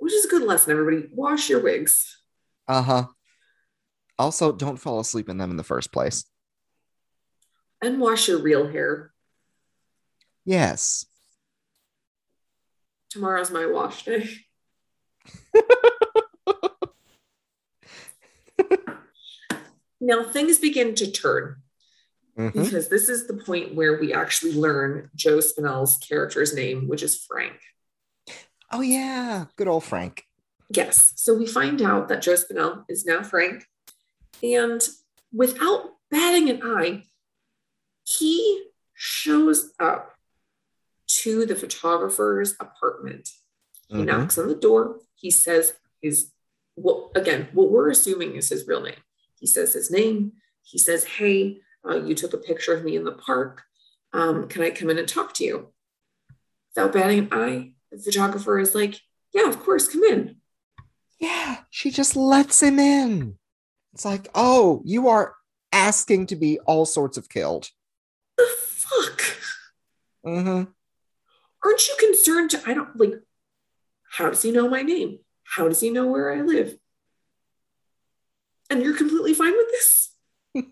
which is a good lesson, everybody. Wash your wigs. Uh huh. Also, don't fall asleep in them in the first place. and wash your real hair. Yes. Tomorrow's my wash day. now things begin to turn Mhm. because this is the point where we actually learn Joe Spinell's character's name, which is Frank. Oh, yeah. Good old Frank. Yes. So we find out that Joe Spinell is now Frank. And without batting an eye, he shows up to the photographer's apartment. He Mhm. knocks on the door. He says his, well, again, what we're assuming is his real name. He says his name. He says, Hey, uh, you took a picture of me in the park. Um, can I come in and talk to you? Without batting an eye, the photographer is like, Yeah, of course, come in. Yeah, she just lets him in. It's like, oh, you are asking to be all sorts of killed. The fuck? Mm-hmm. Aren't you concerned to, I don't like, how does he know my name? How does he know where I live? And you're completely fine with this?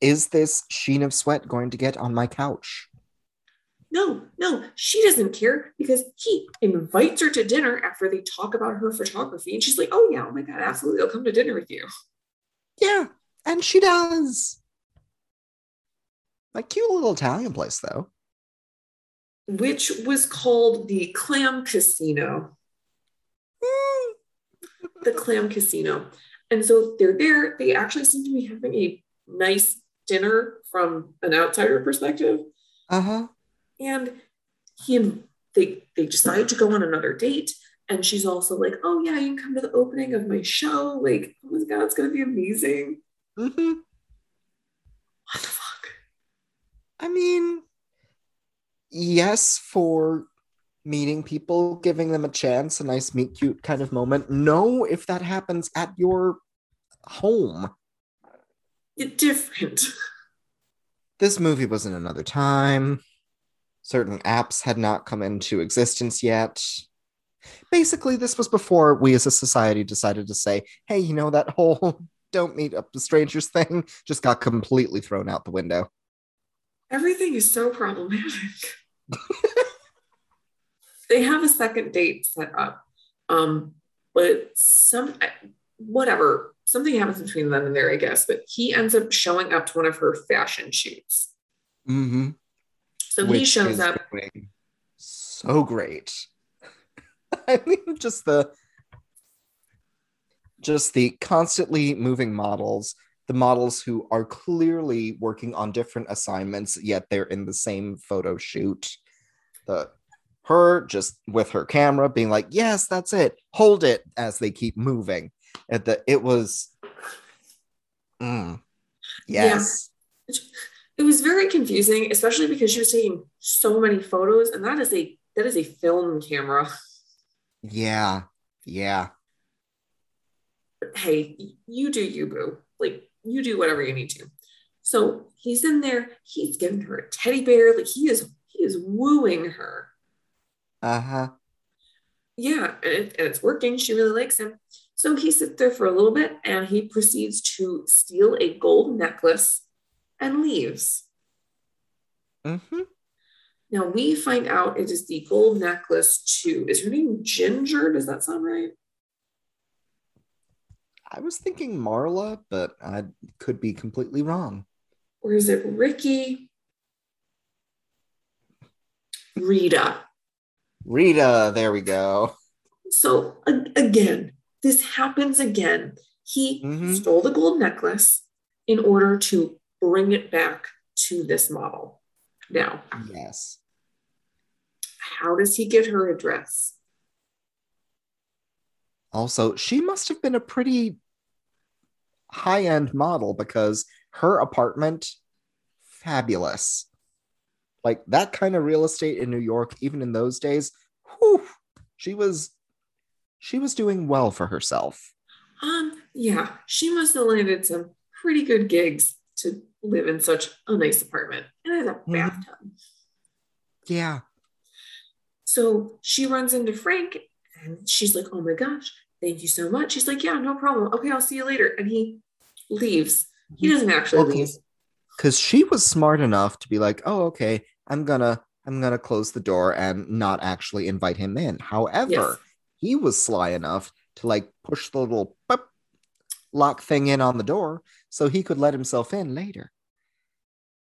Is this sheen of sweat going to get on my couch? No, no, she doesn't care because he invites her to dinner after they talk about her photography. And she's like, oh, yeah, oh my God, absolutely. I'll come to dinner with you. Yeah, and she does. Like cute little Italian place, though. Which was called the Clam Casino. The Clam Casino. And so they're there. They actually seem to be having a nice dinner from an outsider perspective. Uh huh. And he and they they decide to go on another date and she's also like oh yeah you can come to the opening of my show like oh my god it's gonna be amazing Mm-hmm. what the fuck I mean, yes, for meeting people, giving them a chance, a nice meet cute kind of moment. No, if that happens at your home. it's different This movie was in another time. Certain apps had not come into existence yet. Basically, this was before we as a society decided to say, hey, you know, that whole don't meet up with strangers thing just got completely thrown out the window. everything is so problematic they have a second date set up um but some whatever something happens between them and there i guess but he ends up showing up to one of her fashion shoots Mm-hmm. So he shows up so great. I mean, just the just the constantly moving models, the models who are clearly working on different assignments, yet they're in the same photo shoot. The her just with her camera being like, yes, that's it, hold it as they keep moving. At the it was mm, yes. Yeah. It was very confusing, especially because she was taking so many photos, and that is a that is a film camera. Yeah, yeah. But hey, you do you, boo. Like you do whatever you need to. So he's in there. He's giving her a teddy bear. Like he is he is wooing her. Uh huh. Yeah, and, it, and it's working. She really likes him. So he sits there for a little bit and he proceeds to steal a gold necklace and leaves. Mm-hmm. Now we find out it is the gold necklace too. is her name Ginger? Does that sound right? I was thinking Marla, but I could be completely wrong. Or is it Ricky? Rita. Rita, there we go. So again, this happens again. He mm-hmm. stole the gold necklace in order to bring it back to this model. Now, yes. How does he get her address? Also, she must have been a pretty high end model because her apartment, fabulous. Like that kind of real estate in New York, even in those days, whew, she was she was doing well for herself. Um, yeah, she must have landed some pretty good gigs to live in such a nice apartment and has a mm-hmm. bathtub. Yeah. So she runs into Frank and she's like, Oh my gosh, thank you so much. She's like, Yeah, no problem. Okay, I'll see you later. And he leaves. He doesn't actually leave. Because she was smart enough to be like, Oh, okay, I'm gonna I'm gonna close the door and not actually invite him in. However, yes. he was sly enough to like push the little lock thing in on the door so he could let himself in later.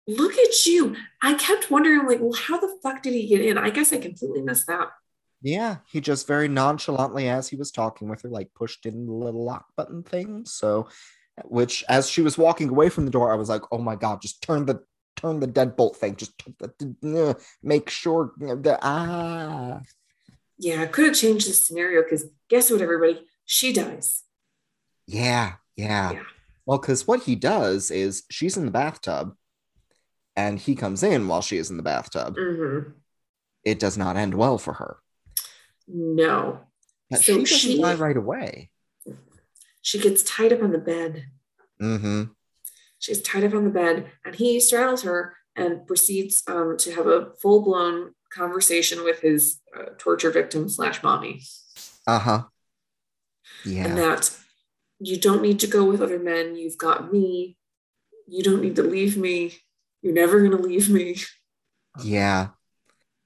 Look at you. I kept wondering, like, well, how the fuck did he get in? I guess I completely missed that. Yeah, he just very nonchalantly, as he was talking with her, like pushed in the little lock button thing. So, which as she was walking away from the door, I was like, oh my god, just turn the turn the deadbolt thing. Just uh, make sure the ah. Yeah, I could have changed the scenario because guess what, everybody? She dies. Yeah, yeah. yeah. Well, because what he does is she's in the bathtub and he comes in while she is in the bathtub. Mm-hmm. It does not end well for her. No. But so she doesn't she, die right away. She gets tied up on the bed. Mm-hmm. She's tied up on the bed, and he straddles her and proceeds um, to have a full blown conversation with his uh, torture victim slash mommy. Uh huh. Yeah. And that you don't need to go with other men. You've got me. You don't need to leave me. You're never going to leave me. Yeah.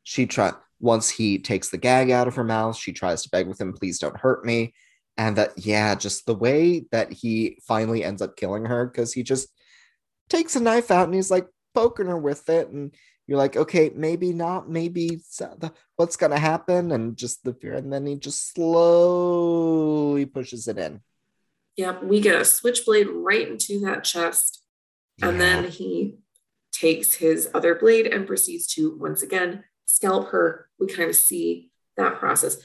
She try once he takes the gag out of her mouth, she tries to beg with him, please don't hurt me. And that, yeah, just the way that he finally ends up killing her because he just takes a knife out and he's like poking her with it. And you're like, okay, maybe not, maybe what's going to happen? And just the fear. And then he just slowly pushes it in. Yep, we get a switchblade right into that chest. Yeah. And then he takes his other blade and proceeds to once again scalp her. We kind of see that process.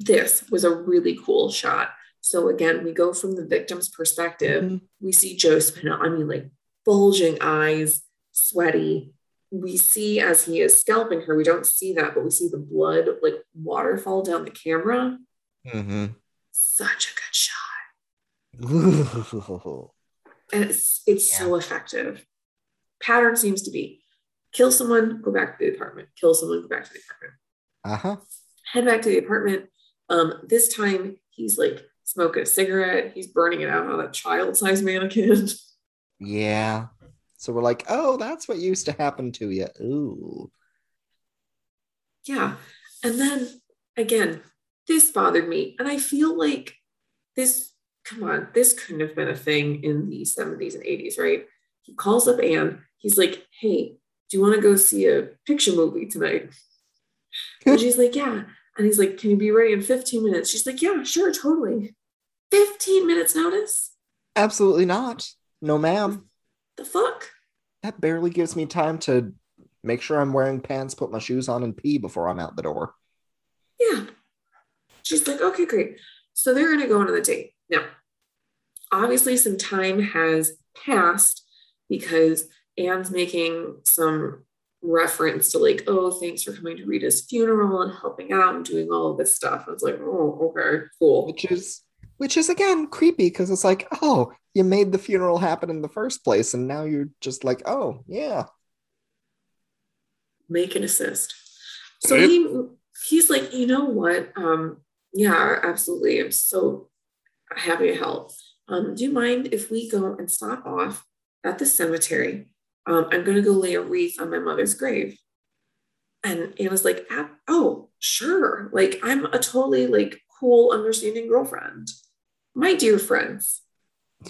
This was a really cool shot. So again, we go from the victim's perspective. Mm-hmm. We see Joe Spinell, I mean, like bulging eyes, sweaty. We see as he is scalping her, we don't see that, but we see the blood like waterfall down the camera. Mm-hmm. Such a good shot. and it's it's yeah. so effective. Pattern seems to be kill someone, go back to the apartment, kill someone, go back to the apartment. Uh-huh. Head back to the apartment. Um, this time he's like smoking a cigarette, he's burning it out on a child-sized mannequin. Yeah. So we're like, oh, that's what used to happen to you. Ooh. Yeah. And then again, this bothered me. And I feel like this come on, this couldn't have been a thing in the 70s and 80s, right? He calls up Anne. He's like, hey, do you want to go see a picture movie tonight? And she's like, Yeah. And he's like, Can you be ready in 15 minutes? She's like, Yeah, sure, totally. 15 minutes notice? Absolutely not. No, ma'am. The fuck? That barely gives me time to make sure I'm wearing pants, put my shoes on, and pee before I'm out the door. Yeah. She's like, Okay, great. So they're going to go on the date. Now, obviously, some time has passed because Anne's making some reference to like, oh, thanks for coming to Rita's funeral and helping out and doing all of this stuff. I was like, oh, okay, cool. Which is which is again creepy because it's like, oh, you made the funeral happen in the first place, and now you're just like, oh, yeah. Make an assist. So he he's like, you know what? Um, yeah, absolutely. I'm so happy to help. Um, do you mind if we go and stop off at the cemetery? Um, I'm going to go lay a wreath on my mother's grave. And Anna's like, oh, sure. Like, I'm a totally like cool, understanding girlfriend. My dear friends,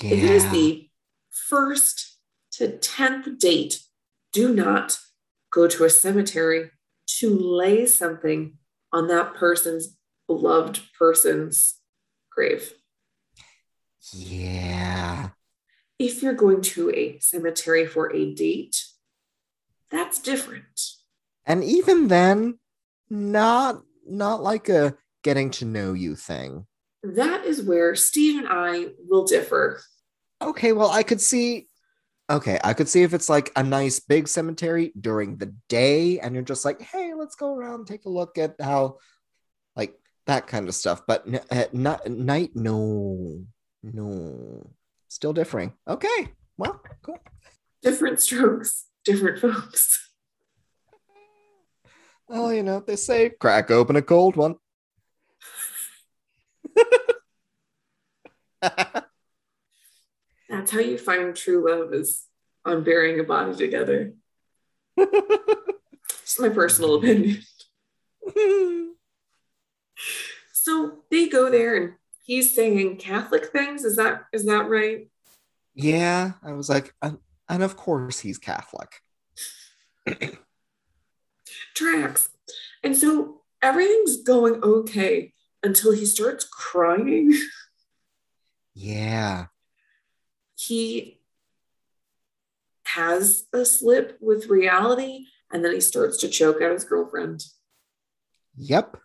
Yeah. if it is the first to 10th date, do not go to a cemetery to lay something on that person's beloved person's grave. yeah. If you're going to a cemetery for a date, that's different. And even then, not not like a getting to know you thing. That is where Steve and I will differ. Okay, well, I could see. Okay, I could see if it's like a nice big cemetery during the day, and you're just like, hey, let's go around, take a look at how, like that kind of stuff. But n- at not, night, no, no, still differing. Okay, well, cool. Different strokes, different folks. Oh, you know they say, crack open a cold one. That's how you find true love is on burying a body together. Just my personal opinion. So they go there and he's saying Catholic things. Is that is that right? yeah, I was like, and, and of course he's Catholic. Tracks. And so everything's going okay until he starts crying. Yeah. He has a slip with reality and then he starts to choke out his girlfriend. Yep.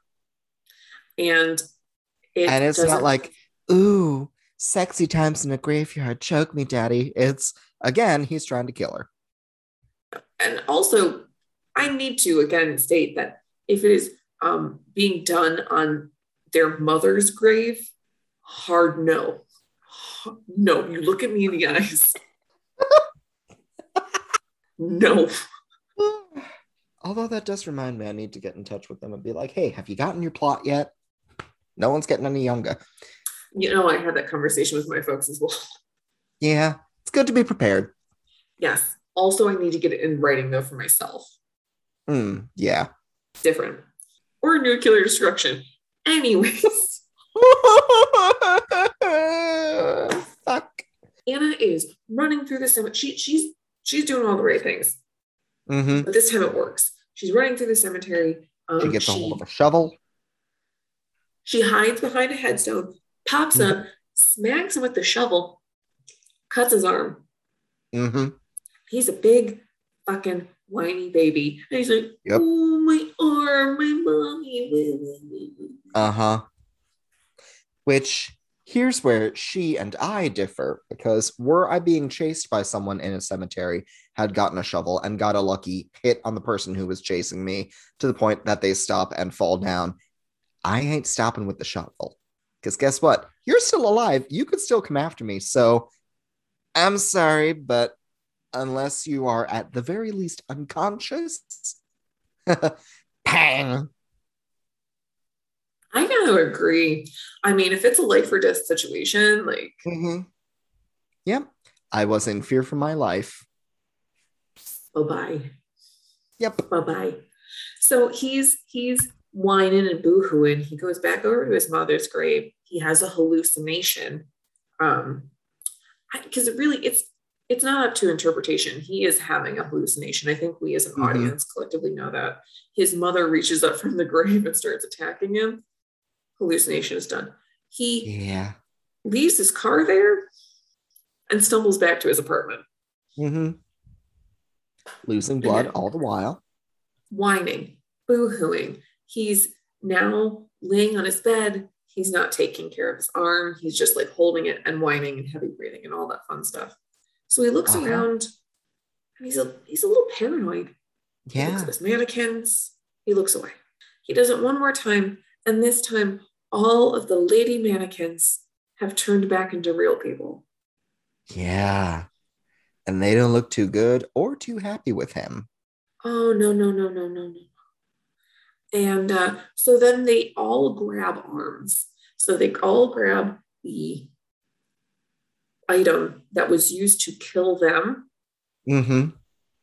And it and it's not doesn't- like, ooh, sexy times in a graveyard, choke me, daddy. It's again, he's trying to kill her. and also I need to again state that if it is um, being done on their mother's grave, hard no. No, you look at me in the eyes. no. Although that does remind me, I need to get in touch with them and be like, hey, have you gotten your plot yet? No one's getting any younger. You know, I had that conversation with my folks as well. Yeah, it's good to be prepared. Yes. Also, I need to get it in writing though for myself. Hmm, yeah. Different. Or nuclear destruction. Anyways, Fuck. Anna is running through the cemetery. She, she's she's doing all the right things, hmm but this time it works. She's running through the cemetery. Um, She gets a she, hold of a shovel. She hides behind a headstone, pops Mm-hmm. up, smacks him with the shovel, cuts his arm. hmm He's a big fucking whiny baby. And he's like, Yep. oh, my arm, my mommy. Uh huh. Which here's where she and I differ because were I being chased by someone in a cemetery, had gotten a shovel and got a lucky hit on the person who was chasing me to the point that they stop and fall down, I ain't stopping with the shovel. Because guess what? You're still alive. You could still come after me. So I'm sorry, but unless you are at the very least unconscious, pang. I gotta agree. I mean, if it's a life or death situation, like, Mm-hmm. Yep. I was in fear for my life. bye bye. Yep. bye bye. So he's he's whining and boohooing. He goes back over to his mother's grave. He has a hallucination. Um, because it really it's it's not up to interpretation. He is having a hallucination. I think we as an Mhm. audience collectively know that. His mother reaches up from the grave and starts attacking him. Hallucination is done. He Yeah. leaves his car there and stumbles back to his apartment, hmm Losing blood all the while. whining, boo hooing. He's now laying on his bed. He's not taking care of his arm. He's just like holding it and whining and heavy breathing and all that fun stuff. So he looks Uh-huh. around and he's a he's a little paranoid. He looks at his mannequins. He looks away. He does it one more time, and this time all of the lady mannequins have turned back into real people. Yeah. And they don't look too good or too happy with him. Oh no no no no no no. And uh, so then they all grab arms. So they all grab the item that was used to kill them. Mm-hmm.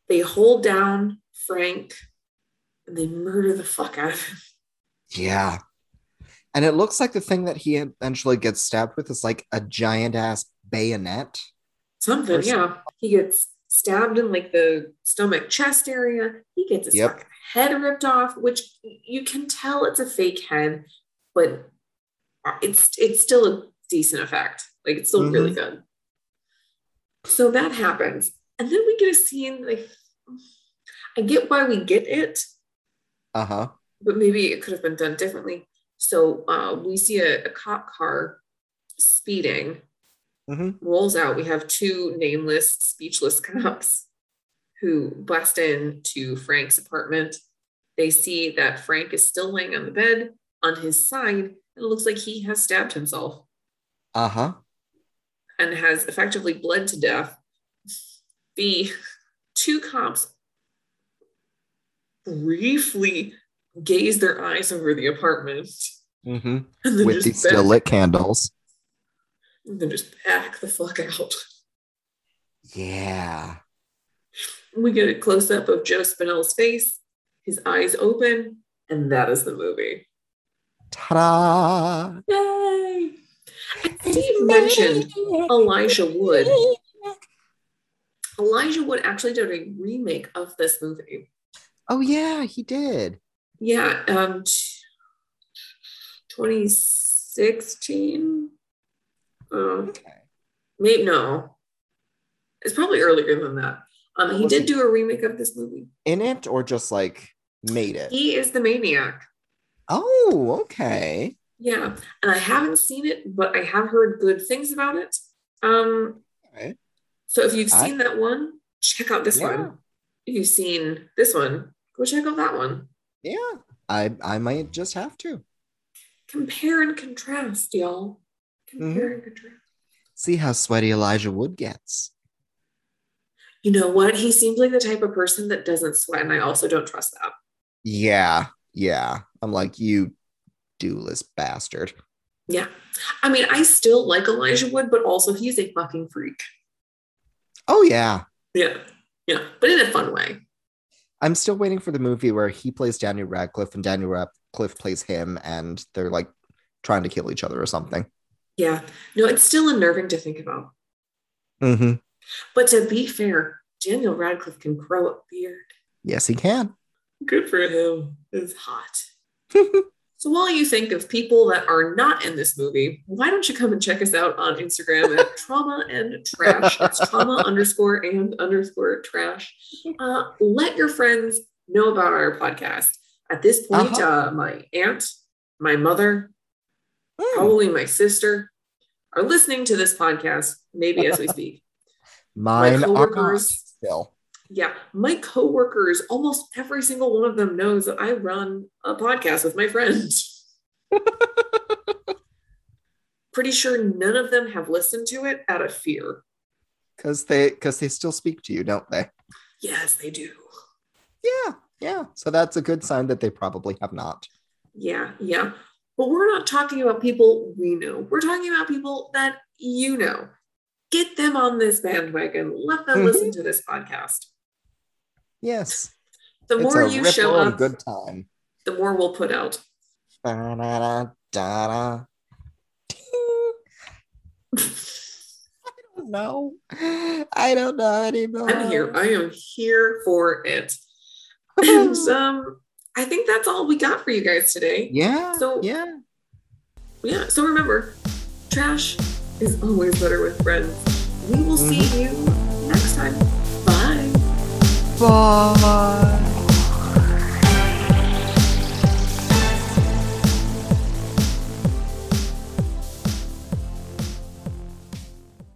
They hold down Frank and they murder the fuck out of him. Yeah. And it looks like the thing that he eventually gets stabbed with is like a giant ass bayonet. Something, yeah. He gets stabbed in like the stomach chest area. He gets his Yep. head ripped off, which you can tell it's a fake head, but it's it's still a decent effect. Like it's still really good. So that happens. And then we get a scene like I get why we get it, Uh-huh. but maybe it could have been done differently. So uh, we see a, a cop car speeding Mhm. rolls out. We have two nameless, speechless cops who bust in to Frank's apartment. They see that Frank is still laying on the bed on his side. and It looks like he has stabbed himself Uh-huh. and has effectively bled to death. The two cops briefly gaze their eyes over the apartment Mm-hmm. With these still lit candles. And then just back the fuck out. Yeah. We get a close up of Joe Spinell's face, his eyes open, and that is the movie. Ta-da! Yay! And Steve mentioned Elijah Wood. Elijah Wood actually did a remake of this movie. Oh yeah, he did. Yeah, um, t- 2016. Um, Okay. maybe no, it's probably earlier than that. Um, he did do a remake of this movie. In it or just like made it? He is the maniac. Oh, okay. Yeah, and I haven't seen it, but I have heard good things about it. Um, Okay. so if you've I- seen that one, check out this Yeah. one. If you've seen this one, go check out that one. Yeah. I I might just have to. Compare and contrast, y'all. Mm-hmm. Compare and contrast. See how sweaty Elijah Wood gets. You know what? He seems like the type of person that doesn't sweat, and I also don't trust that. Yeah. Yeah. I'm like, you dooless bastard. Yeah. I mean, I still like Elijah Wood, but also he's a fucking freak. Oh yeah. Yeah. Yeah. But in a fun way. I'm still waiting for the movie where he plays Daniel Radcliffe and Daniel Radcliffe plays him and they're like trying to kill each other or something. Yeah. No, it's still unnerving to think about. Mm-hmm. But to be fair, Daniel Radcliffe can grow a beard. Yes, he can. Good for him. It's hot. So while you think of people that are not in this movie, why don't you come and check us out on Instagram at trauma and trash. It's trauma underscore and underscore trash. Uh, let your friends know about our podcast. At this point, Uh-huh. uh, my aunt, my mother, Hmm. probably my sister are listening to this podcast, maybe as we speak. Mine are not coworkers- still. Yeah, my coworkers, almost every single one of them knows that I run a podcast with my friends. Pretty sure none of them have listened to it out of fear. Because they because they still speak to you, don't they? Yes, they do. Yeah, yeah. So that's a good sign that they probably have not. Yeah, yeah. But we're not talking about people we know. We're talking about people that you know. Get them on this bandwagon. Let them Mhm. listen to this podcast. Yes. The more you show up, good time. the more we'll put out. Da-da-da-da-da. don't know. I don't know anymore. I'm here. I am here for it. And um, I think that's all we got for you guys today. Yeah. So- yeah. Yeah. So remember, trash is always better with friends. We will see mm-hmm. you next time. Bye. Bye.